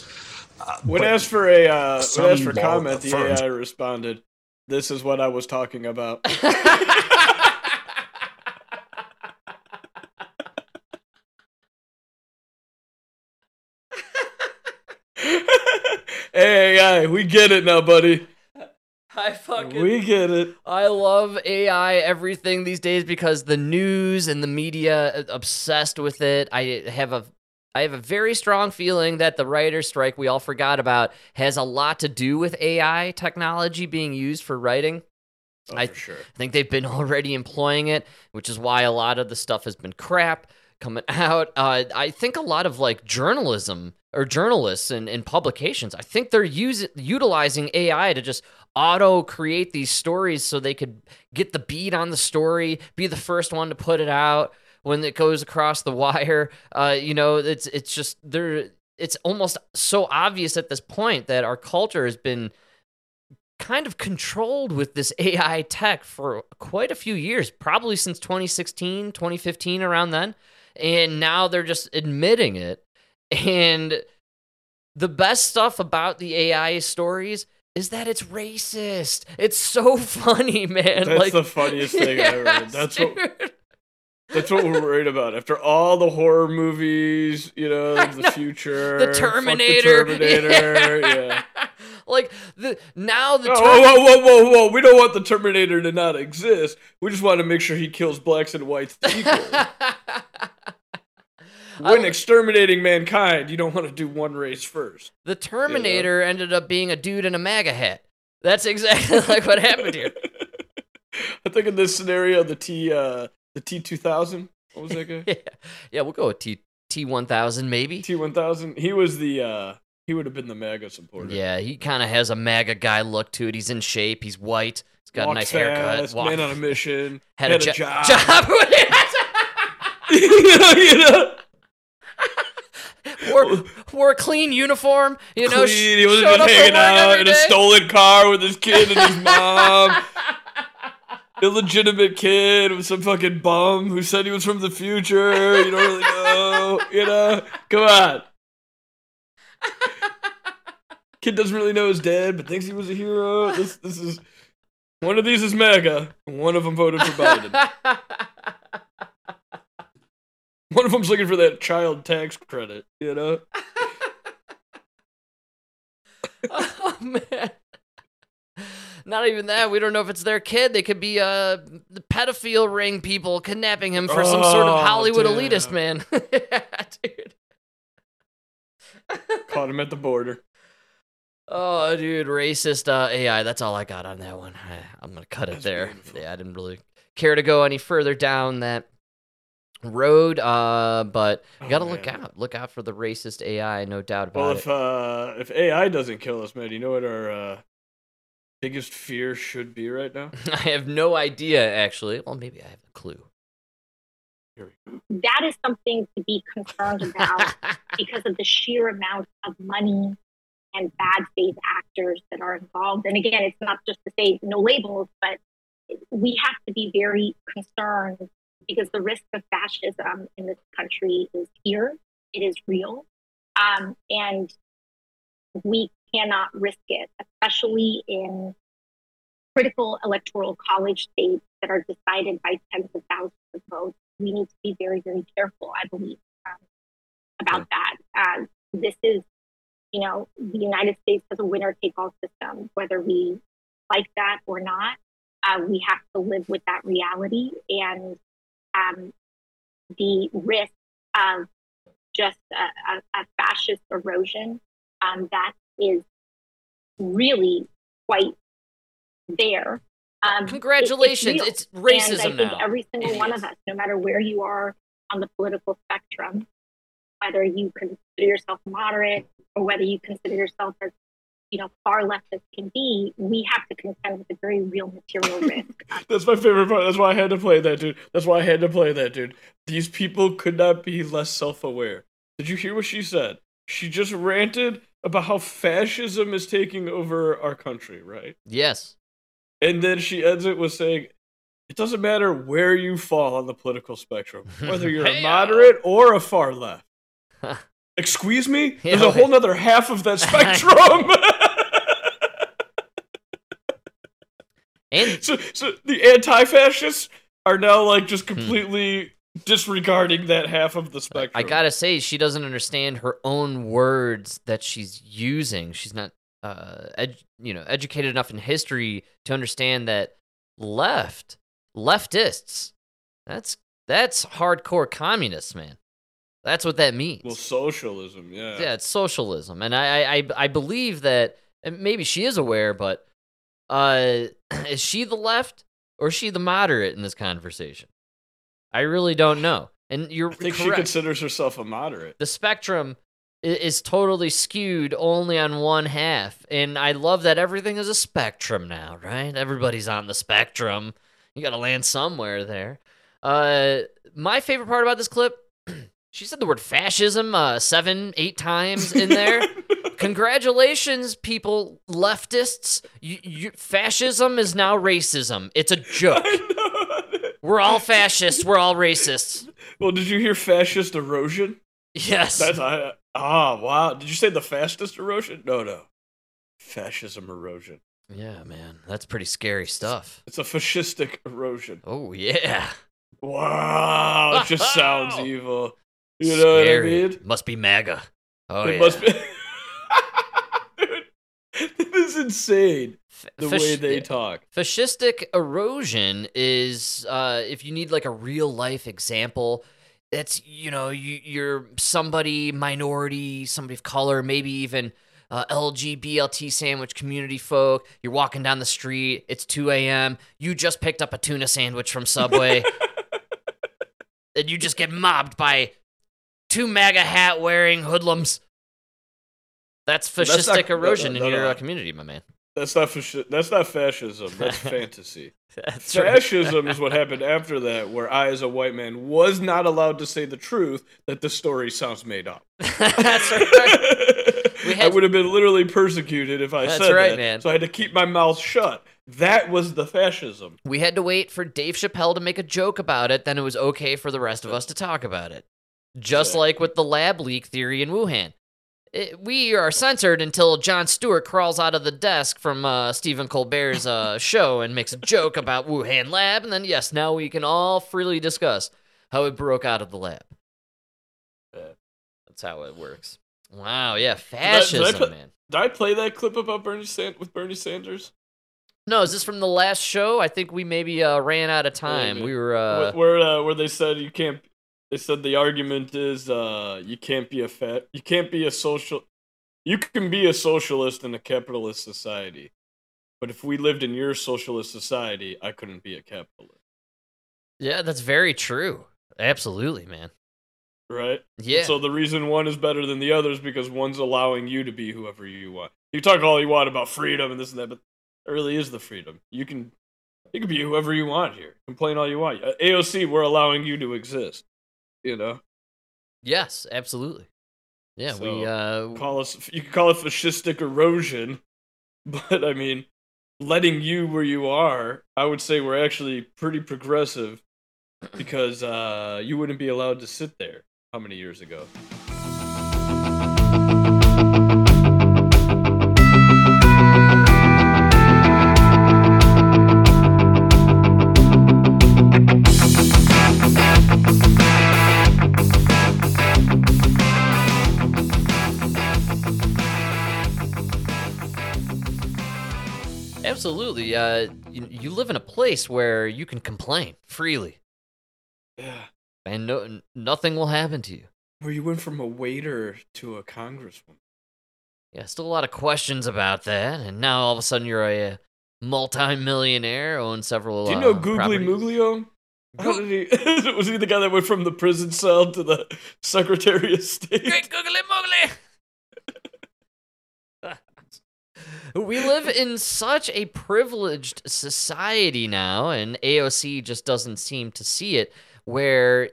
Uh, When asked for a uh, when asked for comment, the firms- AI responded, "This is what I was talking about." [laughs] hey AI, we get it now, buddy. I fucking We get it. I love AI everything these days because the news and the media uh, obsessed with it. I have a I have a very strong feeling that the writer's strike we all forgot about has a lot to do with AI technology being used for writing. Oh, I- for sure. I think they've been [laughs] already employing it, which is why a lot of the stuff has been crap coming [laughs] out. Uh, I think a lot of like journalism or journalists and, and publications, I think they're using utilizing AI to just auto create these stories so they could get the beat on the story, be the first one to put it out when it goes across the wire. Uh, you know, it's it's just there. It's almost so obvious at this point that our culture has been kind of controlled with this AI tech for quite a few years, probably since 2016, 2015, around then. And now they're just admitting it. And the best stuff about the AI stories is that it's racist. It's so [laughs] funny, man. That's like the funniest thing I ever. [laughs] Yes, That's what dude. That's what we're worried about. After all the horror movies, you know, [laughs] the know. future, the Terminator. the Terminator, yeah. [laughs] like the now the Oh, Term- whoa, whoa, whoa, whoa, whoa! We don't want the Terminator to not exist. We just want to make sure he kills blacks and whites [laughs] equally. when exterminating mankind, you don't want to do one race first. the Terminator ended up being a dude in a MAGA hat. That's exactly like what happened here. I think in this scenario, the T, uh, the T two thousand. What was that guy? [laughs] yeah, yeah, we'll go with T T one thousand maybe. T one thousand. He was the. uh He would have been the MAGA supporter. Yeah, he kind of has a MAGA guy look to it. He's in shape. He's white. He's got a Walked nice haircut. walk- man on a mission. had, [laughs] had a, a jo- job. job. [laughs] you know, you know. wore, wore a clean uniform. You know, Clean. He wasn't just hanging out in a stolen car with his kid and his mom. Illegitimate kid with some fucking bum who said he was from the future. You don't really know. You know? Come on. Kid doesn't really know his dad, but thinks he was a hero. This this is one of these is MAGA. and One of them voted for Biden. One of them's looking for that child tax credit. You know? [laughs] oh man. Not even that. We don't know if it's their kid. They could be uh the pedophile ring people kidnapping him for some sort Oh, of Hollywood damn. elitist man. yeah, [laughs] dude. Caught him at the border. Oh, dude, racist uh, AI. That's all I got on that one. I, I'm gonna cut it there. beautiful. Yeah, I didn't really care to go any further down that road. Uh, but you Oh, gotta look out. Look out for the racist AI. No doubt about Well, it. if uh, if AI doesn't kill us, man, you know what our uh, biggest fear should be right now? [laughs] I have no idea, actually. Well, maybe I have a clue. Here we go. That is something to be concerned about [laughs] because of the sheer amount of money and bad faith actors that are involved. And again, it's not just to say no labels, but we have to be very concerned because the risk of fascism in this country is here. It is real. Um, and we cannot risk it, especially in critical electoral college states that are decided by tens of thousands of votes. We need to be very, very careful, I believe, um, about that. Uh, this is, you know, the United States has a winner take all system, whether we like that or not. Uh, we have to live with that reality and um, the risk of just a, a, a fascist erosion um, that is really quite there. Um, Congratulations, it, it's, it's, racism and I think now. every single one of us, no matter where you are on the political spectrum, whether you consider yourself moderate or whether you consider yourself as you know far left as can be, we have to contend with a very real material [laughs] risk. That's my favorite part. That's why I had to play that, dude. That's why I had to play that, dude. These people could not be less self-aware. Did you hear what she said? She just ranted about how fascism is taking over our country, right? Yes. And then she ends it with saying, it doesn't matter where you fall on the political spectrum, whether you're a [laughs] moderate or a far left. [laughs] Excuse me? [laughs] There's a whole nother half of that spectrum. And so, so the anti-fascists are now like just Hmm. completely disregarding that half of the spectrum. I gotta say, she doesn't understand her own words that she's using. She's not, uh, ed- you know, educated enough in history to understand that left, leftists, that's that's hardcore communists, man. That's what that means. well, socialism, yeah. yeah, it's socialism, and I, I, I, believe that and maybe she is aware, but uh, [clears throat] is she the left or is she the moderate in this conversation? I really don't know. And you're I think she considers herself a moderate. the spectrum is totally skewed only on one half. And i love that everything is a spectrum now right? Everybody's on the spectrum. You gotta land somewhere there. Uh my favorite part about this clip [clears throat] she said the word fascism uh seven eight times in there. [laughs] Congratulations people leftists. You, you, fascism is now racism. It's a [laughs] joke. I know. We're all fascists we're all racists Well, did you hear fascist erosion? yes That's I, ah wow. Did you say the fastest erosion? No, no. Fascism erosion. Yeah, man, that's pretty scary stuff. It's a fascistic erosion. Oh yeah, Wow, it just sounds evil. You know Scary. what I mean? Must be MAGA. Oh it yeah, must be. [laughs] Dude, it is insane the fash- way they talk. Fascistic erosion is uh, if you need like a real life example. That's you know you, you're somebody minority, somebody of color, maybe even uh, LGBT sandwich community folk. You're walking down the street. It's 2 a.m. You just picked up a tuna sandwich from Subway, [laughs] and you just get mobbed by two MAGA hat wearing hoodlums. That's not- fascistic no, erosion no, no, in your uh, community, my man. That's not That's not fascism. That's [laughs] fantasy. That's. Fascism is what happened after that, where I, as a white man, was not allowed to say the truth that the story sounds made up. [laughs] That's right. [laughs] I would have been literally persecuted if I That's said right, that. man. So I had to keep my mouth shut. That was the fascism. We had to wait for Dave Chappelle to make a joke about it, then it was okay for the rest of us to talk about it. Just Exactly. like with the lab leak theory in Wuhan. It- we are censored until Jon Stewart crawls out of the desk from uh, Stephen Colbert's uh, [laughs] show and makes a joke about Wuhan lab, and then yes, now we can all freely discuss how it broke out of the lab. That's how it works. Wow, yeah, I- did I fascism, put- man. Did I play that clip about Bernie San- with Bernie Sanders? No, is this from the last show? I think we maybe uh, ran out of time. Maybe. We were uh, where uh, where they said you can't. They said the argument is uh, you can't be a fat. You can't be a social. You can be a socialist in a capitalist society, but if we lived in your socialist society, I couldn't be a capitalist. Yeah, that's very true. Absolutely, man. Right? Yeah. So the reason one is better than the other is because one's allowing you to be whoever you want. You talk all you want about freedom and this and that, but it really is the freedom. You can you can be whoever you want here. Complain all you want. At AOC, we're allowing you to exist. You know? yes, absolutely. Yeah, So, we uh call us you can call it fascistic erosion [laughs] but i mean letting you where you are i would say we're actually pretty progressive because uh you wouldn't be allowed to sit there how many years ago absolutely uh you, you live in a place where you can complain freely yeah and no nothing will happen to you. where you went from a waiter to a congresswoman Yeah, still a lot of questions about that, and now all of a sudden you're a, uh multi-millionaire, own several. do you know uh, googly properties. mooglio how did he [laughs] was he the guy that went from the prison cell to the [laughs] secretary of state Great googly moogly. We live in such a privileged society now, and AOC just doesn't seem to see it. Where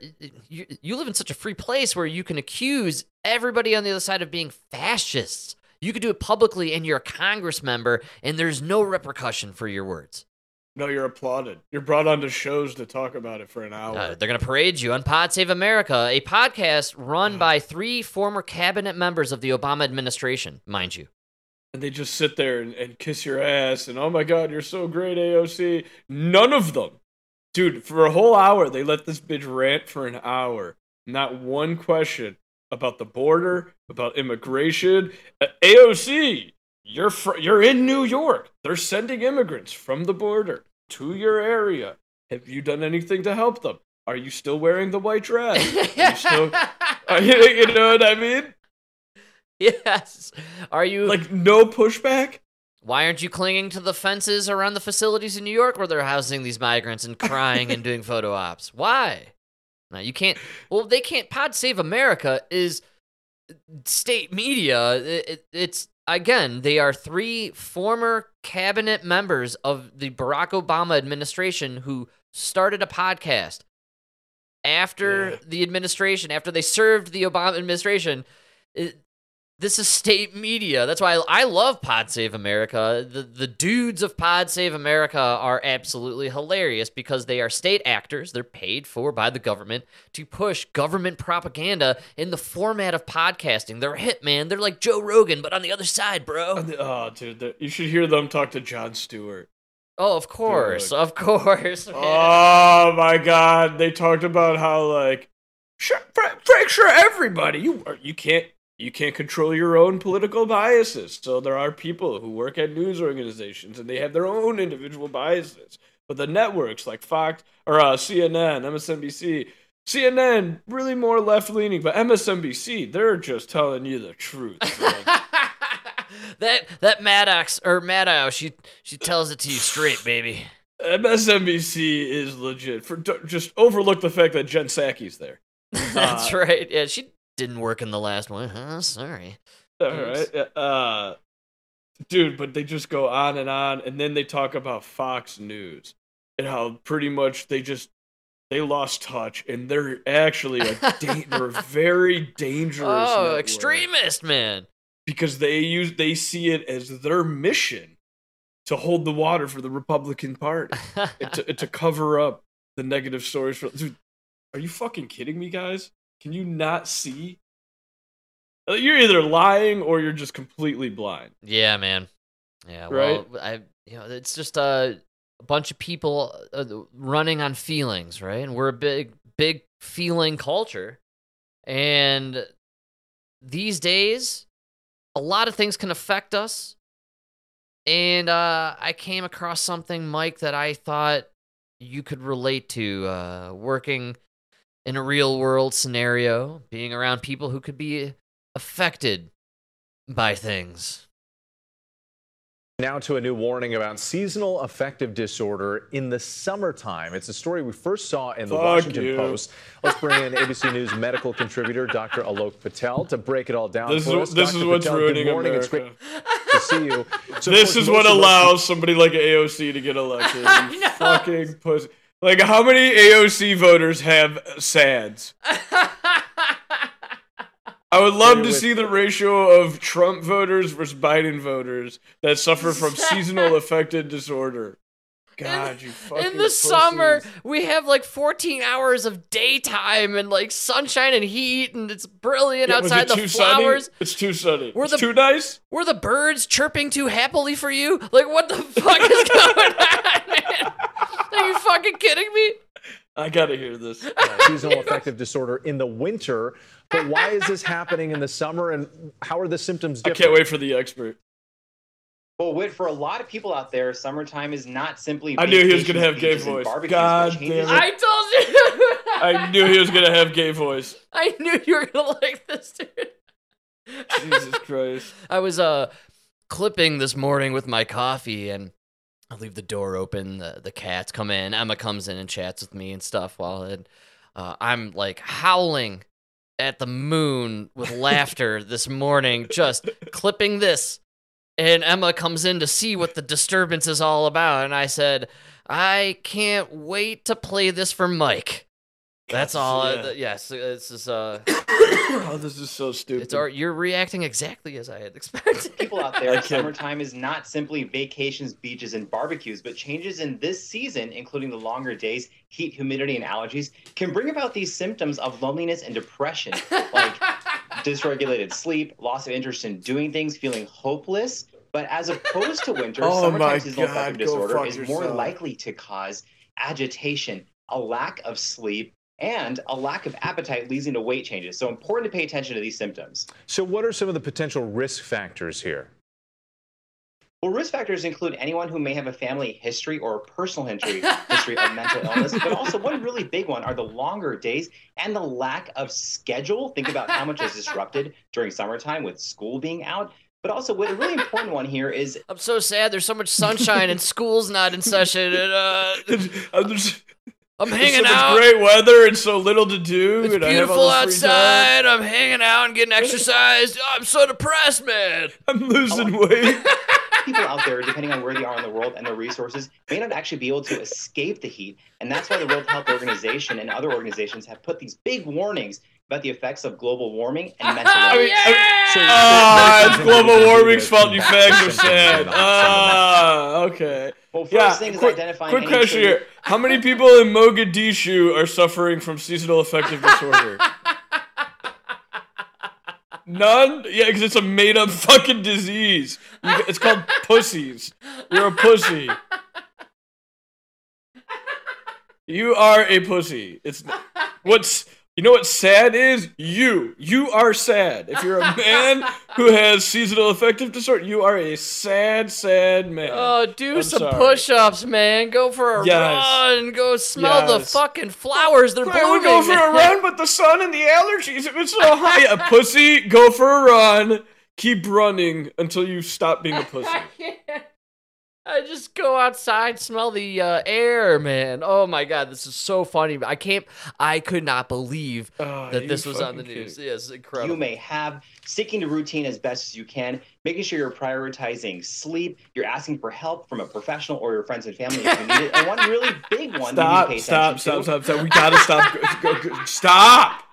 you, you live in such a free place where you can accuse everybody on the other side of being fascists. You could do it publicly, and you're a Congress member, and there's no repercussion for your words. no you're applauded you're brought onto shows to talk about it for an hour Uh, they're going to parade you on Pod Save America, a podcast run by three former cabinet members of the Obama administration, mind you. And they just sit there and, and kiss your ass and oh my god you're so great aoc none of them. Dude for a whole hour they let this bitch rant for an hour. Not one question about the border about immigration. Aoc you're fr- you're in new york. They're sending immigrants from the border to your area. Have you done anything to help them? Are you still wearing the white dress? Are you still are [laughs] you, [laughs] you know what i mean [laughs] yes. Are you like no pushback Why aren't you clinging to the fences around the facilities in New York where they're housing these migrants and crying and doing [laughs] photo ops? Why? No, you can't. Well, they can't. Pod Save America is state media. It- it- it's again, they are three former cabinet members of the Barack Obama administration who started a podcast after Yeah. the administration, after they served the Obama administration. It, this is state media. That's why I, I love Pod Save America. The the dudes of Pod Save America are absolutely hilarious because they are state actors. They're paid for by the government to push government propaganda in the format of podcasting. They're a hit man. They're like Joe Rogan, but on the other side, bro. Oh, dude, you should hear them talk to Jon Stewart. Oh, of course, of course. [laughs] man. Oh my God, they talked about how like, sure, Frank, sure, everybody, you you can't you can't control your own political biases. So there are people who work at news organizations and they have their own individual biases. But the networks like Fox or uh, CNN, MSNBC, CNN really more left leaning, but MSNBC they're just telling you the truth. [laughs] Like, that that Maddox or Maddow, she she tells it to you straight, baby. MSNBC is legit. For just overlook the fact that Jen Psaki's there. [laughs] That's Uh, right. Yeah, she didn't work in the last one. Huh? Sorry. All right, uh, dude. But they just go on and on, and then they talk about Fox News and how pretty much they just they lost touch, and they're actually a da- they're very dangerous. [laughs] Oh, network extremist man. because they use they see it as their mission to hold the water for the Republican Party. and to, to [laughs] cover up the negative stories. For, dude, are you fucking kidding me, guys? Can you not see? Uh, You're either lying or you're just completely blind. yeah, man. Yeah. Right? Well, I you know it's just a, a bunch of people uh, running on feelings, right? And we're a big big feeling culture, and these days, a lot of things can affect us. And uh, I came across something, Mike, that I thought you could relate to. Uh, working in a real world scenario, being around people who could be affected by things. Now to a new warning about seasonal affective disorder in the summertime. It's a story we first saw in the Fuck Washington you. Post. Let's bring in ABC News medical contributor Dr. Alok Patel to break it all down This for is us. this is Dr. what's Patel, ruining good morning. It's great to see you. [laughs] So, This course, is what of us- allows somebody like AOC to get elected. I [laughs] You know. fucking pussy. Like how many AOC voters have SADS? I would love to see the ratio of Trump voters versus Biden voters that suffer from [laughs] seasonal affective disorder. God, you fucking In the summer, we have like 14 hours of daytime and like sunshine and heat, and it's brilliant Yeah, outside it the too sunny? flowers. It's too sunny. We're it's the- too nice. Were the birds chirping too happily for you? Like, what the fuck is [laughs] going on, man? Are you fucking kidding me? I gotta hear this. [laughs] seasonal affective disorder in the winter. But why is this happening in the summer and how are the symptoms I can't wait for the expert. Well, Whit, for a lot of people out there, summertime is not simply. I knew he was gonna have gay voice. barbecues, God damn it. I told you. I knew he was gonna have gay voice. [laughs] I knew you were gonna like this, dude. Jesus Christ. [laughs] I was uh clipping this morning with my coffee and I leave the door open, the, the cats come in, Emma comes in and chats with me and stuff while it, uh, I'm like howling at the moon with [laughs] laughter this morning, just clipping this. And Emma comes in to see what the disturbance is all about. And I said, I can't wait to play this for Mike. That's all. yeah. uh, yes, this is uh, [coughs] oh, this is so stupid. it's our, you're reacting exactly as I had expected. people out there, [laughs] summertime is not simply vacations, beaches, and barbecues, but changes in this season, including the longer days, heat, humidity, and allergies, can bring about these symptoms of loneliness and depression, like [laughs] dysregulated sleep, loss of interest in doing things, feeling hopeless. But as opposed to winter, [laughs] Oh summertime seasonal affective disorder fuck is more likely to cause agitation, a lack of sleep, and a lack of appetite leading to weight changes. So important to pay attention to these symptoms. So, what are some of the potential risk factors here? Well, risk factors include anyone who may have a family history or a personal history, [laughs] history of mental illness, but also one really big one are the longer days and the lack of schedule. Think about how much is [laughs] disrupted during summertime with school being out. But also, what a really important one here is I'm so sad. There's so much sunshine and school's not in session. And uh, [laughs] I'm just- I'm There's hanging so much out. great weather and so little to do. It's and I have beautiful this free time. outside. I'm hanging out and getting [laughs] exercise. I'm so depressed, man. I'm losing weight. [laughs] [laughs] people out there, depending on where they are in the world and their resources, may not actually be able to escape the heat. And that's why the World Health Organization and other organizations have put these big warnings about the effects of global warming and mental I health. mean, I- So, Ah, it's global warming's fault. You fags are so- sad. so- Ah, okay. Well, first Yeah. thing is Quick, identifying quick any question here: [laughs] How many people in Mogadishu are suffering from seasonal affective disorder? None? Yeah, because it's a made up fucking disease. It's called pussies. You're a pussy. You are a pussy. It's what's you know what sad is? You. You are sad. If you're a [laughs] man who has seasonal affective disorder, you are a sad, sad man. Oh, do I'm some push-ups, man. Go for a Yes. run. Go smell the fucking flowers. They're Hey, blooming. go for a [laughs] run, but the sun and the allergies, it was so hot. Yeah, pussy, go for a run. Keep running until you stop being a pussy. [laughs] I just go outside, smell the uh, air, man. Oh my god, this is so funny. I can't. I could not believe Oh, that this was on the news. kid. Yes, it's incredible. you may have, sticking to routine as best as you can, making sure you're prioritizing sleep, you're asking for help from a professional or your friends and family if you need it. And one really big one Stop, that you pay stop, stop, to stop, stop. We gotta stop. [laughs] Go, go, go. Stop! [laughs]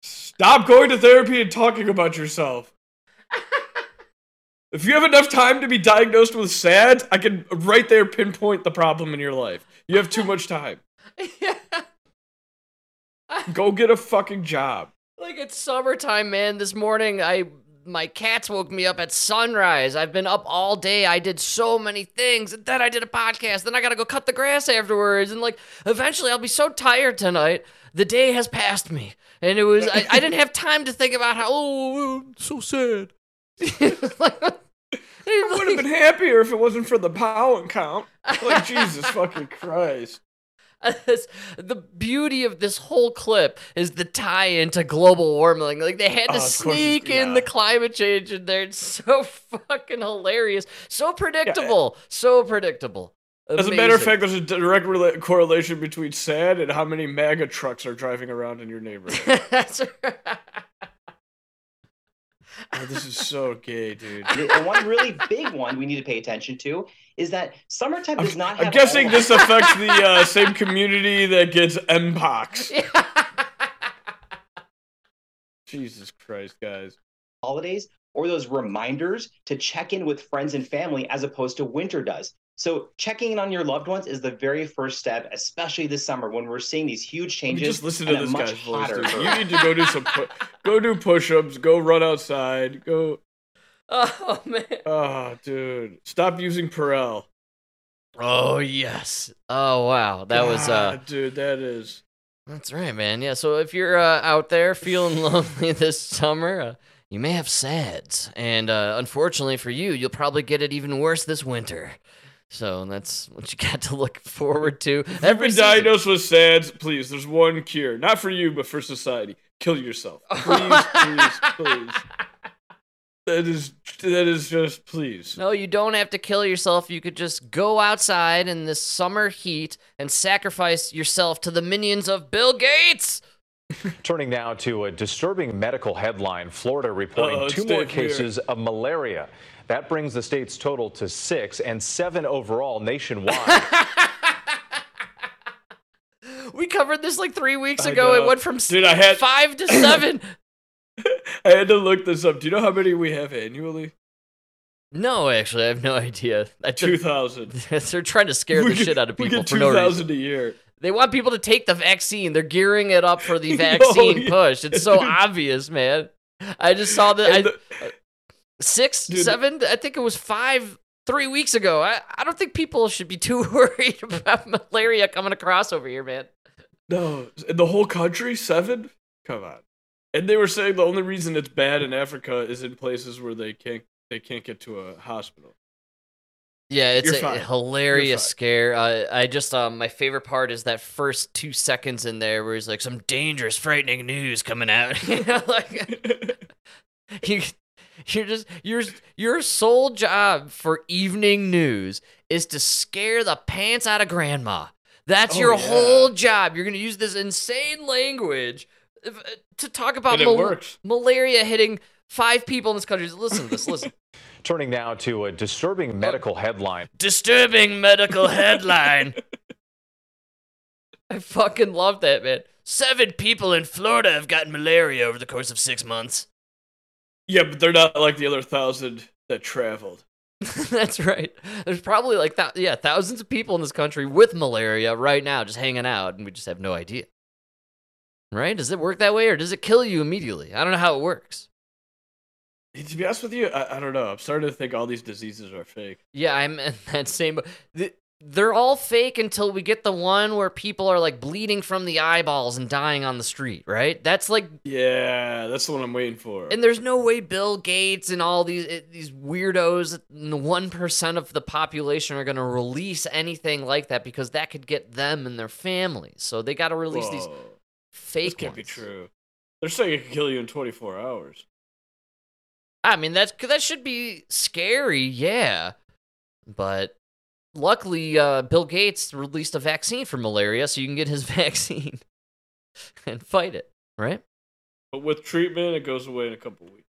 Stop going to therapy and talking about yourself. If you have enough time to be diagnosed with SAD, I can right there pinpoint the problem in your life. You have too much time. yeah. [laughs] Go get a fucking job. Like it's summertime, man. This morning, I my cats woke me up at sunrise. I've been up all day. I did so many things, and then I did a podcast. Then I gotta go cut the grass afterwards, and like eventually, I'll be so tired tonight. The day has passed me, and it was I, I didn't have time to think about how oh so sad. Like, [laughs] I would have been happier if it wasn't for the pound count. Like Jesus [laughs] fucking Christ. The beauty of this whole clip is the tie into global warming. Like they had to Oh, of course it's- sneak in the climate change in there. It's so [laughs] fucking hilarious, so predictable, so predictable. As a matter of fact, there's a direct rela- correlation between sad and how many MAGA trucks are driving around in your neighborhood. That's Oh, this is so gay, dude. One really big one we need to pay attention to is that summertime does not have. I'm guessing all- this affects the uh, [laughs] same community that gets Mpox. [laughs] Jesus Christ, guys. holidays or those reminders to check in with friends and family as opposed to winter does. So checking in on your loved ones is the very first step, especially this summer when we're seeing these huge changes. just listen to this much guy's voice, hotter dude. You need to go do some, pu- go do push-ups, go run outside, go. [laughs] oh man. Oh, dude, stop using Perel. Oh yes. Oh wow. That was uh dude, that is. That's right, man. Yeah. So if you're uh, out there feeling [laughs] lonely this summer, uh, you may have SADS, and uh, unfortunately for you, you'll probably get it even worse this winter. So that's what you [laughs] got to look forward to. If you've Every been season. diagnosed with SADS, please, there's one cure. Not for you, but for society. Kill yourself. [laughs] Please, please, please. That is that is just please. No, you don't have to kill yourself. You could just go outside in this summer heat and sacrifice yourself to the minions of Bill Gates. [laughs] Turning now to a disturbing medical headline Florida reporting Uh-oh, two more Dave here. cases of malaria. That brings the state's total to six and seven overall nationwide. [laughs] We covered this like three weeks ago. It went from Dude, I had- five to seven. [coughs] [laughs] I had to look this up. Do you know how many we have annually? no, actually, I have no idea. I Two thousand. [laughs] They're trying to scare the shit out of We people get for two no reason. thousand a year. They want people to take the vaccine. They're gearing it up for the oh, vaccine yeah. push. It's so obvious, man. I just saw that. I, the- six, Dude. seven. I think it was five, three weeks ago. I, I don't think people should be too [laughs] worried about malaria coming across over here, man. no, in the whole country, seven. Come on. And they were saying the only reason it's bad in Africa is in places where they can't they can't get to a hospital. Yeah, it's You're a fine. hilarious scare. Uh, I just um, my favorite part is that first two seconds in there where he's like some dangerous, frightening news coming out. [laughs] you know, like [laughs] you, you're just your your sole job for evening news is to scare the pants out of grandma. That's Oh, your yeah. whole job. You're gonna use this insane language uh, to talk about mal- malaria hitting five people in this country. Listen to this. Listen. [laughs] Turning now to a disturbing medical headline. Disturbing medical [laughs] headline. I fucking love that, man. Seven people in Florida have gotten malaria over the course of six months. Yeah, but they're not like the other thousand that traveled. [laughs] That's right. There's probably like that, yeah, thousands of people in this country with malaria right now, just hanging out, and we just have no idea. Right? Does it work that way, or does it kill you immediately? I don't know how it works. To be honest with you, I, I don't know. I'm starting to think all these diseases are fake. Yeah, I'm in [laughs] that same. th- They're all fake until we get the one where people are like bleeding from the eyeballs and dying on the street, right? That's like, Yeah, that's the one I'm waiting for. and there's no way Bill Gates and all these eh, these weirdos, the one percent of the population, are gonna release anything like that because that could get them and their families. So they got to release these fake. this can't be true. They're saying it can kill you in 24 hours. I mean, that's that should be scary, yeah. But luckily, uh, Bill Gates released a vaccine for malaria, so you can get his [laughs] vaccine and fight it, right? But with treatment, it goes away in a couple weeks.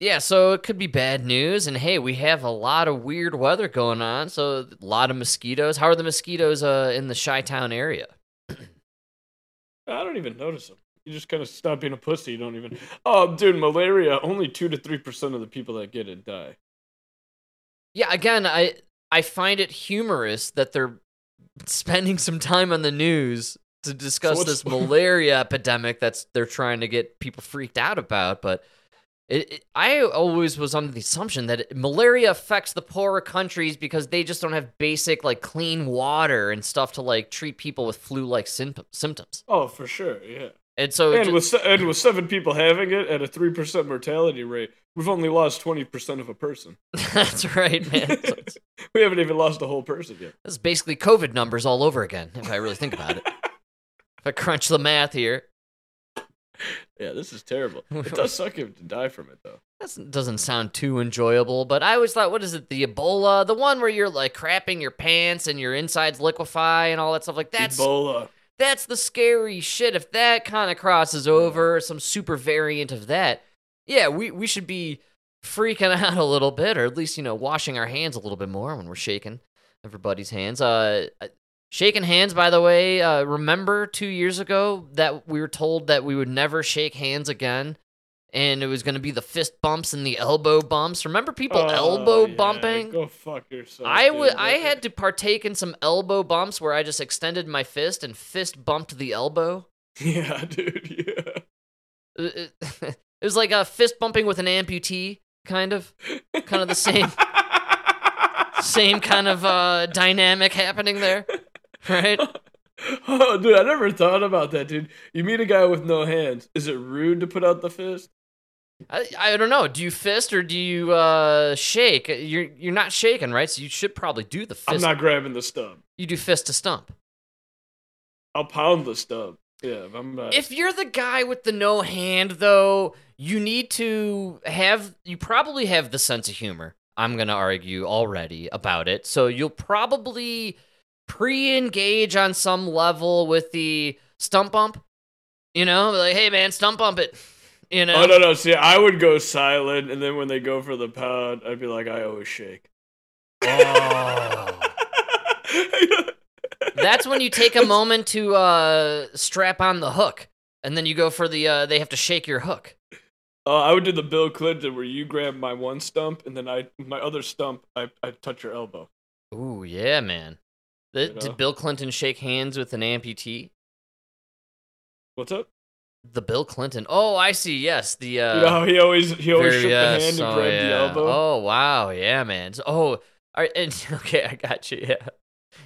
Yeah, so it could be bad news. And hey, we have a lot of weird weather going on, so a lot of mosquitoes. How are the mosquitoes uh, in the Chi Town area? I don't even notice them. You just kind of stop being a pussy. You don't even. [laughs] Oh, dude, malaria. Only two to three percent of the people that get it die. Yeah, again, I I find it humorous that they're spending some time on the news to discuss what's- this malaria epidemic that's they're trying to get people freaked out about, but it, it, I always was under the assumption that malaria affects the poorer countries because they just don't have basic like clean water and stuff to like treat people with flu-like symptom- symptoms. Oh, for sure. Yeah. And so And ju- with and with seven people having it at a three percent mortality rate, we've only lost twenty percent of a person. [laughs] that's right, man. [laughs] So we haven't even lost a whole person yet. This is basically COVID numbers all over again, if I really think about it. if I crunch the math here, Yeah, this is terrible. [laughs] It does suck if to die from it though. that doesn't sound too enjoyable. But I always thought, what is it, the Ebola, the one where you're like crapping your pants and your insides liquefy and all that stuff? Like that's Ebola. That's the scary shit. If that kind of crosses over, some super variant of that, yeah, we we should be freaking [laughs] out a little bit, or at least you know washing our hands a little bit more when we're shaking everybody's hands. Uh, uh, shaking hands, by the way. Uh, remember two years ago that we were told that we would never shake hands again, and it was going to be the fist bumps and the elbow bumps. Remember people Oh, elbow yeah, bumping? Go fuck yourself. I would. I had to partake in some elbow bumps where I just extended my fist and fist bumped the elbow. [laughs] Yeah, dude. Yeah. It, it- [laughs] it was like a fist bumping with an amputee, kind of, kind of the same, [laughs] same kind of uh, dynamic happening there, right? Oh, dude, I never thought about that, dude. You meet a guy with no hands. Is it rude to put out the fist? I, I don't know. Do you fist or do you uh, shake? You're you're not shaking, right? So you should probably do the fist. I'm not grabbing the stub. You do fist to stump. I'll pound the stub. Yeah, if I'm not. If you're the guy with the no hand, though, you need to have. You probably have the sense of humor. I'm gonna argue already about it. So you'll probably pre-engage on some level with the stump bump. You know, like, hey man, stump bump it. You know. Oh no no! See, I would go silent, and then when they go for the pound, I'd be like, I always shake. Oh. [laughs] That's when you take a moment to uh, strap on the hook, and then you go for the. Uh, they have to shake your hook. Oh, I would do the Bill Clinton where you grab my one stump, and then I my other stump, I I touch your elbow. Ooh, yeah, man. Th- You know? Did Bill Clinton shake hands with an amputee? What's up? The Bill Clinton. Oh, I see. Yes, the. Uh, know he always he always very- shook yes, the hand and oh, grabbed the elbow. Oh wow, yeah, man. So, oh, all right, and, [laughs] okay, I got you. Yeah,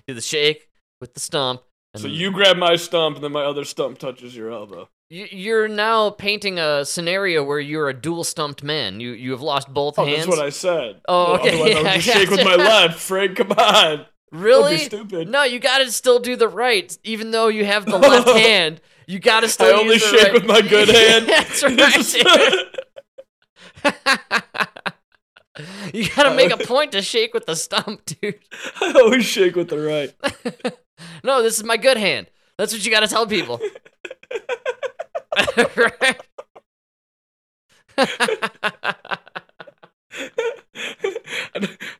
do the shake with the stump. And So you grab my stump, and then my other stump touches your elbow. You- You're now painting a scenario where you're a dual stumped man. You you have lost both Oh, hands. that's what I said. Oh, okay, Otherwise, I [laughs] yeah, would I just shake with my left. Frank, come on. Really? be stupid. No, you got to still do the right, even though you have the [laughs] left hand. You got to still. I only shake right- with my good [laughs] hand. that's [laughs] right. [laughs] you got to make a point to shake with the stump, dude. I always shake with the right. no, this is my good hand. That's what you got to tell people. right?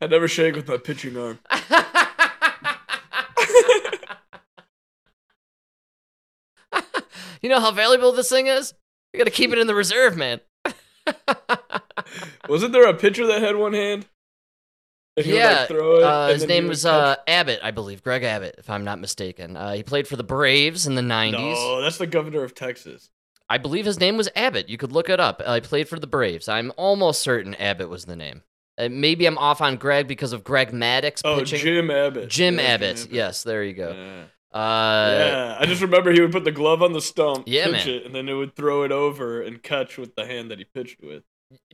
I never shake with my pitching arm. You know how valuable this thing is? You got to keep it in the reserve, man. [laughs] Wasn't there a pitcher that had one hand? Would, yeah, like, throw it, uh, his name was uh, Abbott, I believe, Greg Abbott, if I'm not mistaken. Uh, he played for the Braves in the '90s. No, that's the governor of Texas. I believe his name was Abbott. You could look it up. Uh, he played for the Braves. I'm almost certain Abbott was the name. Uh, maybe I'm off on Greg because of Greg Maddux Oh, pitching. Jim Abbott. Jim Yeah, Abbott. Yes, there you go. Yeah. Uh, yeah, I just remember he would put the glove on the stump, Yeah, pitch man. it, and then it would throw it over and catch with the hand that he pitched with.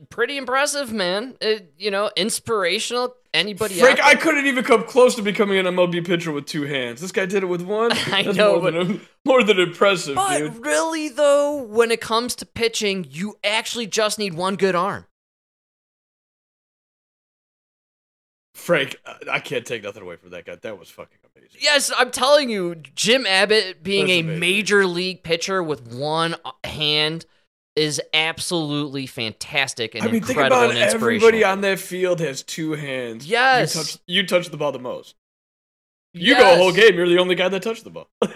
Pretty impressive, man. It, you know, inspirational. Anybody Frank, I couldn't even come close to becoming an MLB pitcher with two hands. This guy did it with one. [laughs] I That's know, more, than, more than impressive, But dude. really, though, when it comes to pitching, you actually just need one good arm. Frank, I- can't take nothing away from that guy. That was fucking amazing. Yes, I'm telling you, Jim Abbott being That's a amazing. major league pitcher with one hand is absolutely fantastic and I mean, think incredible about and inspirational. Everybody on that field has two hands. Yes. You touch, you touch the ball the most. You go a whole game, you're the only guy that touched the ball. [laughs]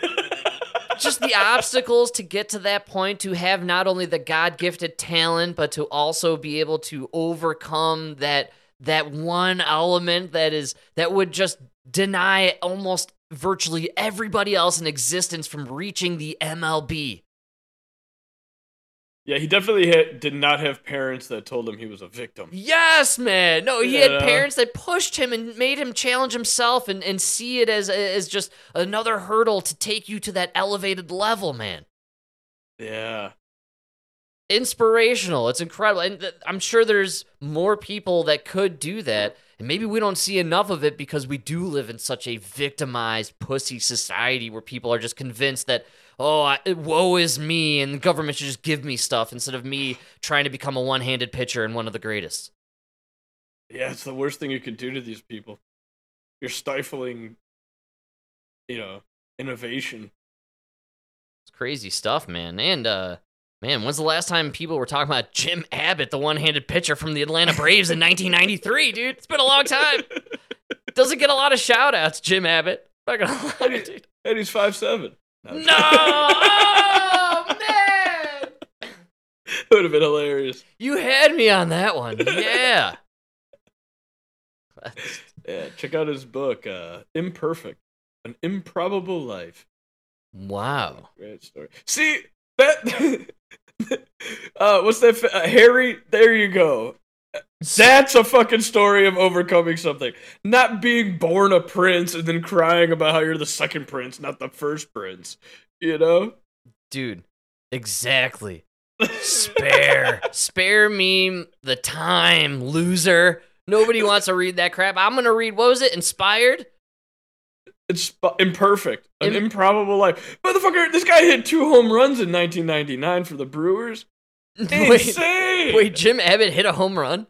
just the obstacles to get to that point to have not only the god-gifted talent but to also be able to overcome that that one element that is that would just deny almost virtually everybody else in existence from reaching the MLB. yeah, he definitely had, did not have parents that told him he was a victim. Yes, man. No, he had Yeah. parents that pushed him and made him challenge himself and, and see it as as just another hurdle to take you to that elevated level, man. Yeah. Inspirational. It's incredible. And th- I'm sure there's more people that could do that. And maybe we don't see enough of it because we do live in such a victimized pussy society where people are just convinced that, oh, I, woe is me and the government should just give me stuff instead of me trying to become a one handed pitcher and one of the greatest. Yeah, it's the worst thing you could do to these people. You're stifling, you know, innovation. It's crazy stuff, man. And, uh, Man, when's the last time people were talking about Jim Abbott, the one-handed pitcher from the Atlanta Braves in 1993, dude? It's been a long time. Doesn't get a lot of shout-outs, Jim Abbott. Not gonna lie, dude. And he's five seven. No! Oh, man! [laughs] would have been hilarious. You had me on that one. [laughs] Yeah. Yeah, check out his book, uh, Imperfect, an improbable life. Wow. Great story. See that? [laughs] uh, what's that? fa- Uh, Harry. There you go. That's a fucking story of overcoming something. Not being born a prince and then crying about how you're the second prince, not the first prince. You know? Dude, exactly. Spare. [laughs] Spare me the time, loser. Nobody wants to read that crap. I'm going to read, what was it? Inspired? It's imperfect. An Im- improbable life. Motherfucker, this guy hit two home runs in 1999 for the Brewers. [laughs] Wait, Insane. wait, Jim Abbott hit a home run?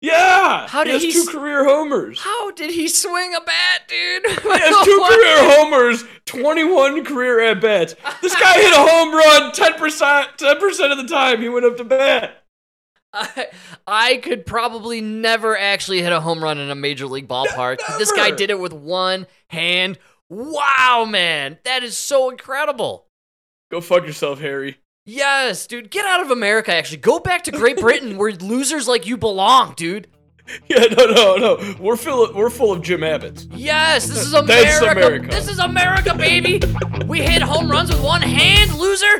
Yeah. How did he has he two s- career homers? How did he swing a bat, dude? He [laughs] has two career homers, 21 career at bats. This guy hit a home run 10%, 10% of the time he went up to bat. I, I could probably never actually hit a home run in a major league ballpark. [laughs] This guy did it with one hand. Wow, man. That is so incredible. Go fuck yourself, Harry. Yes, dude. Get out of America, actually. Go back to Great Britain [laughs] where losers like you belong, dude. Yeah, no, no, no. We're full of, we're full of Jim Abbott's. Yes, this is [laughs] That's America. America. This is America, baby. We hit home runs with one hand, loser.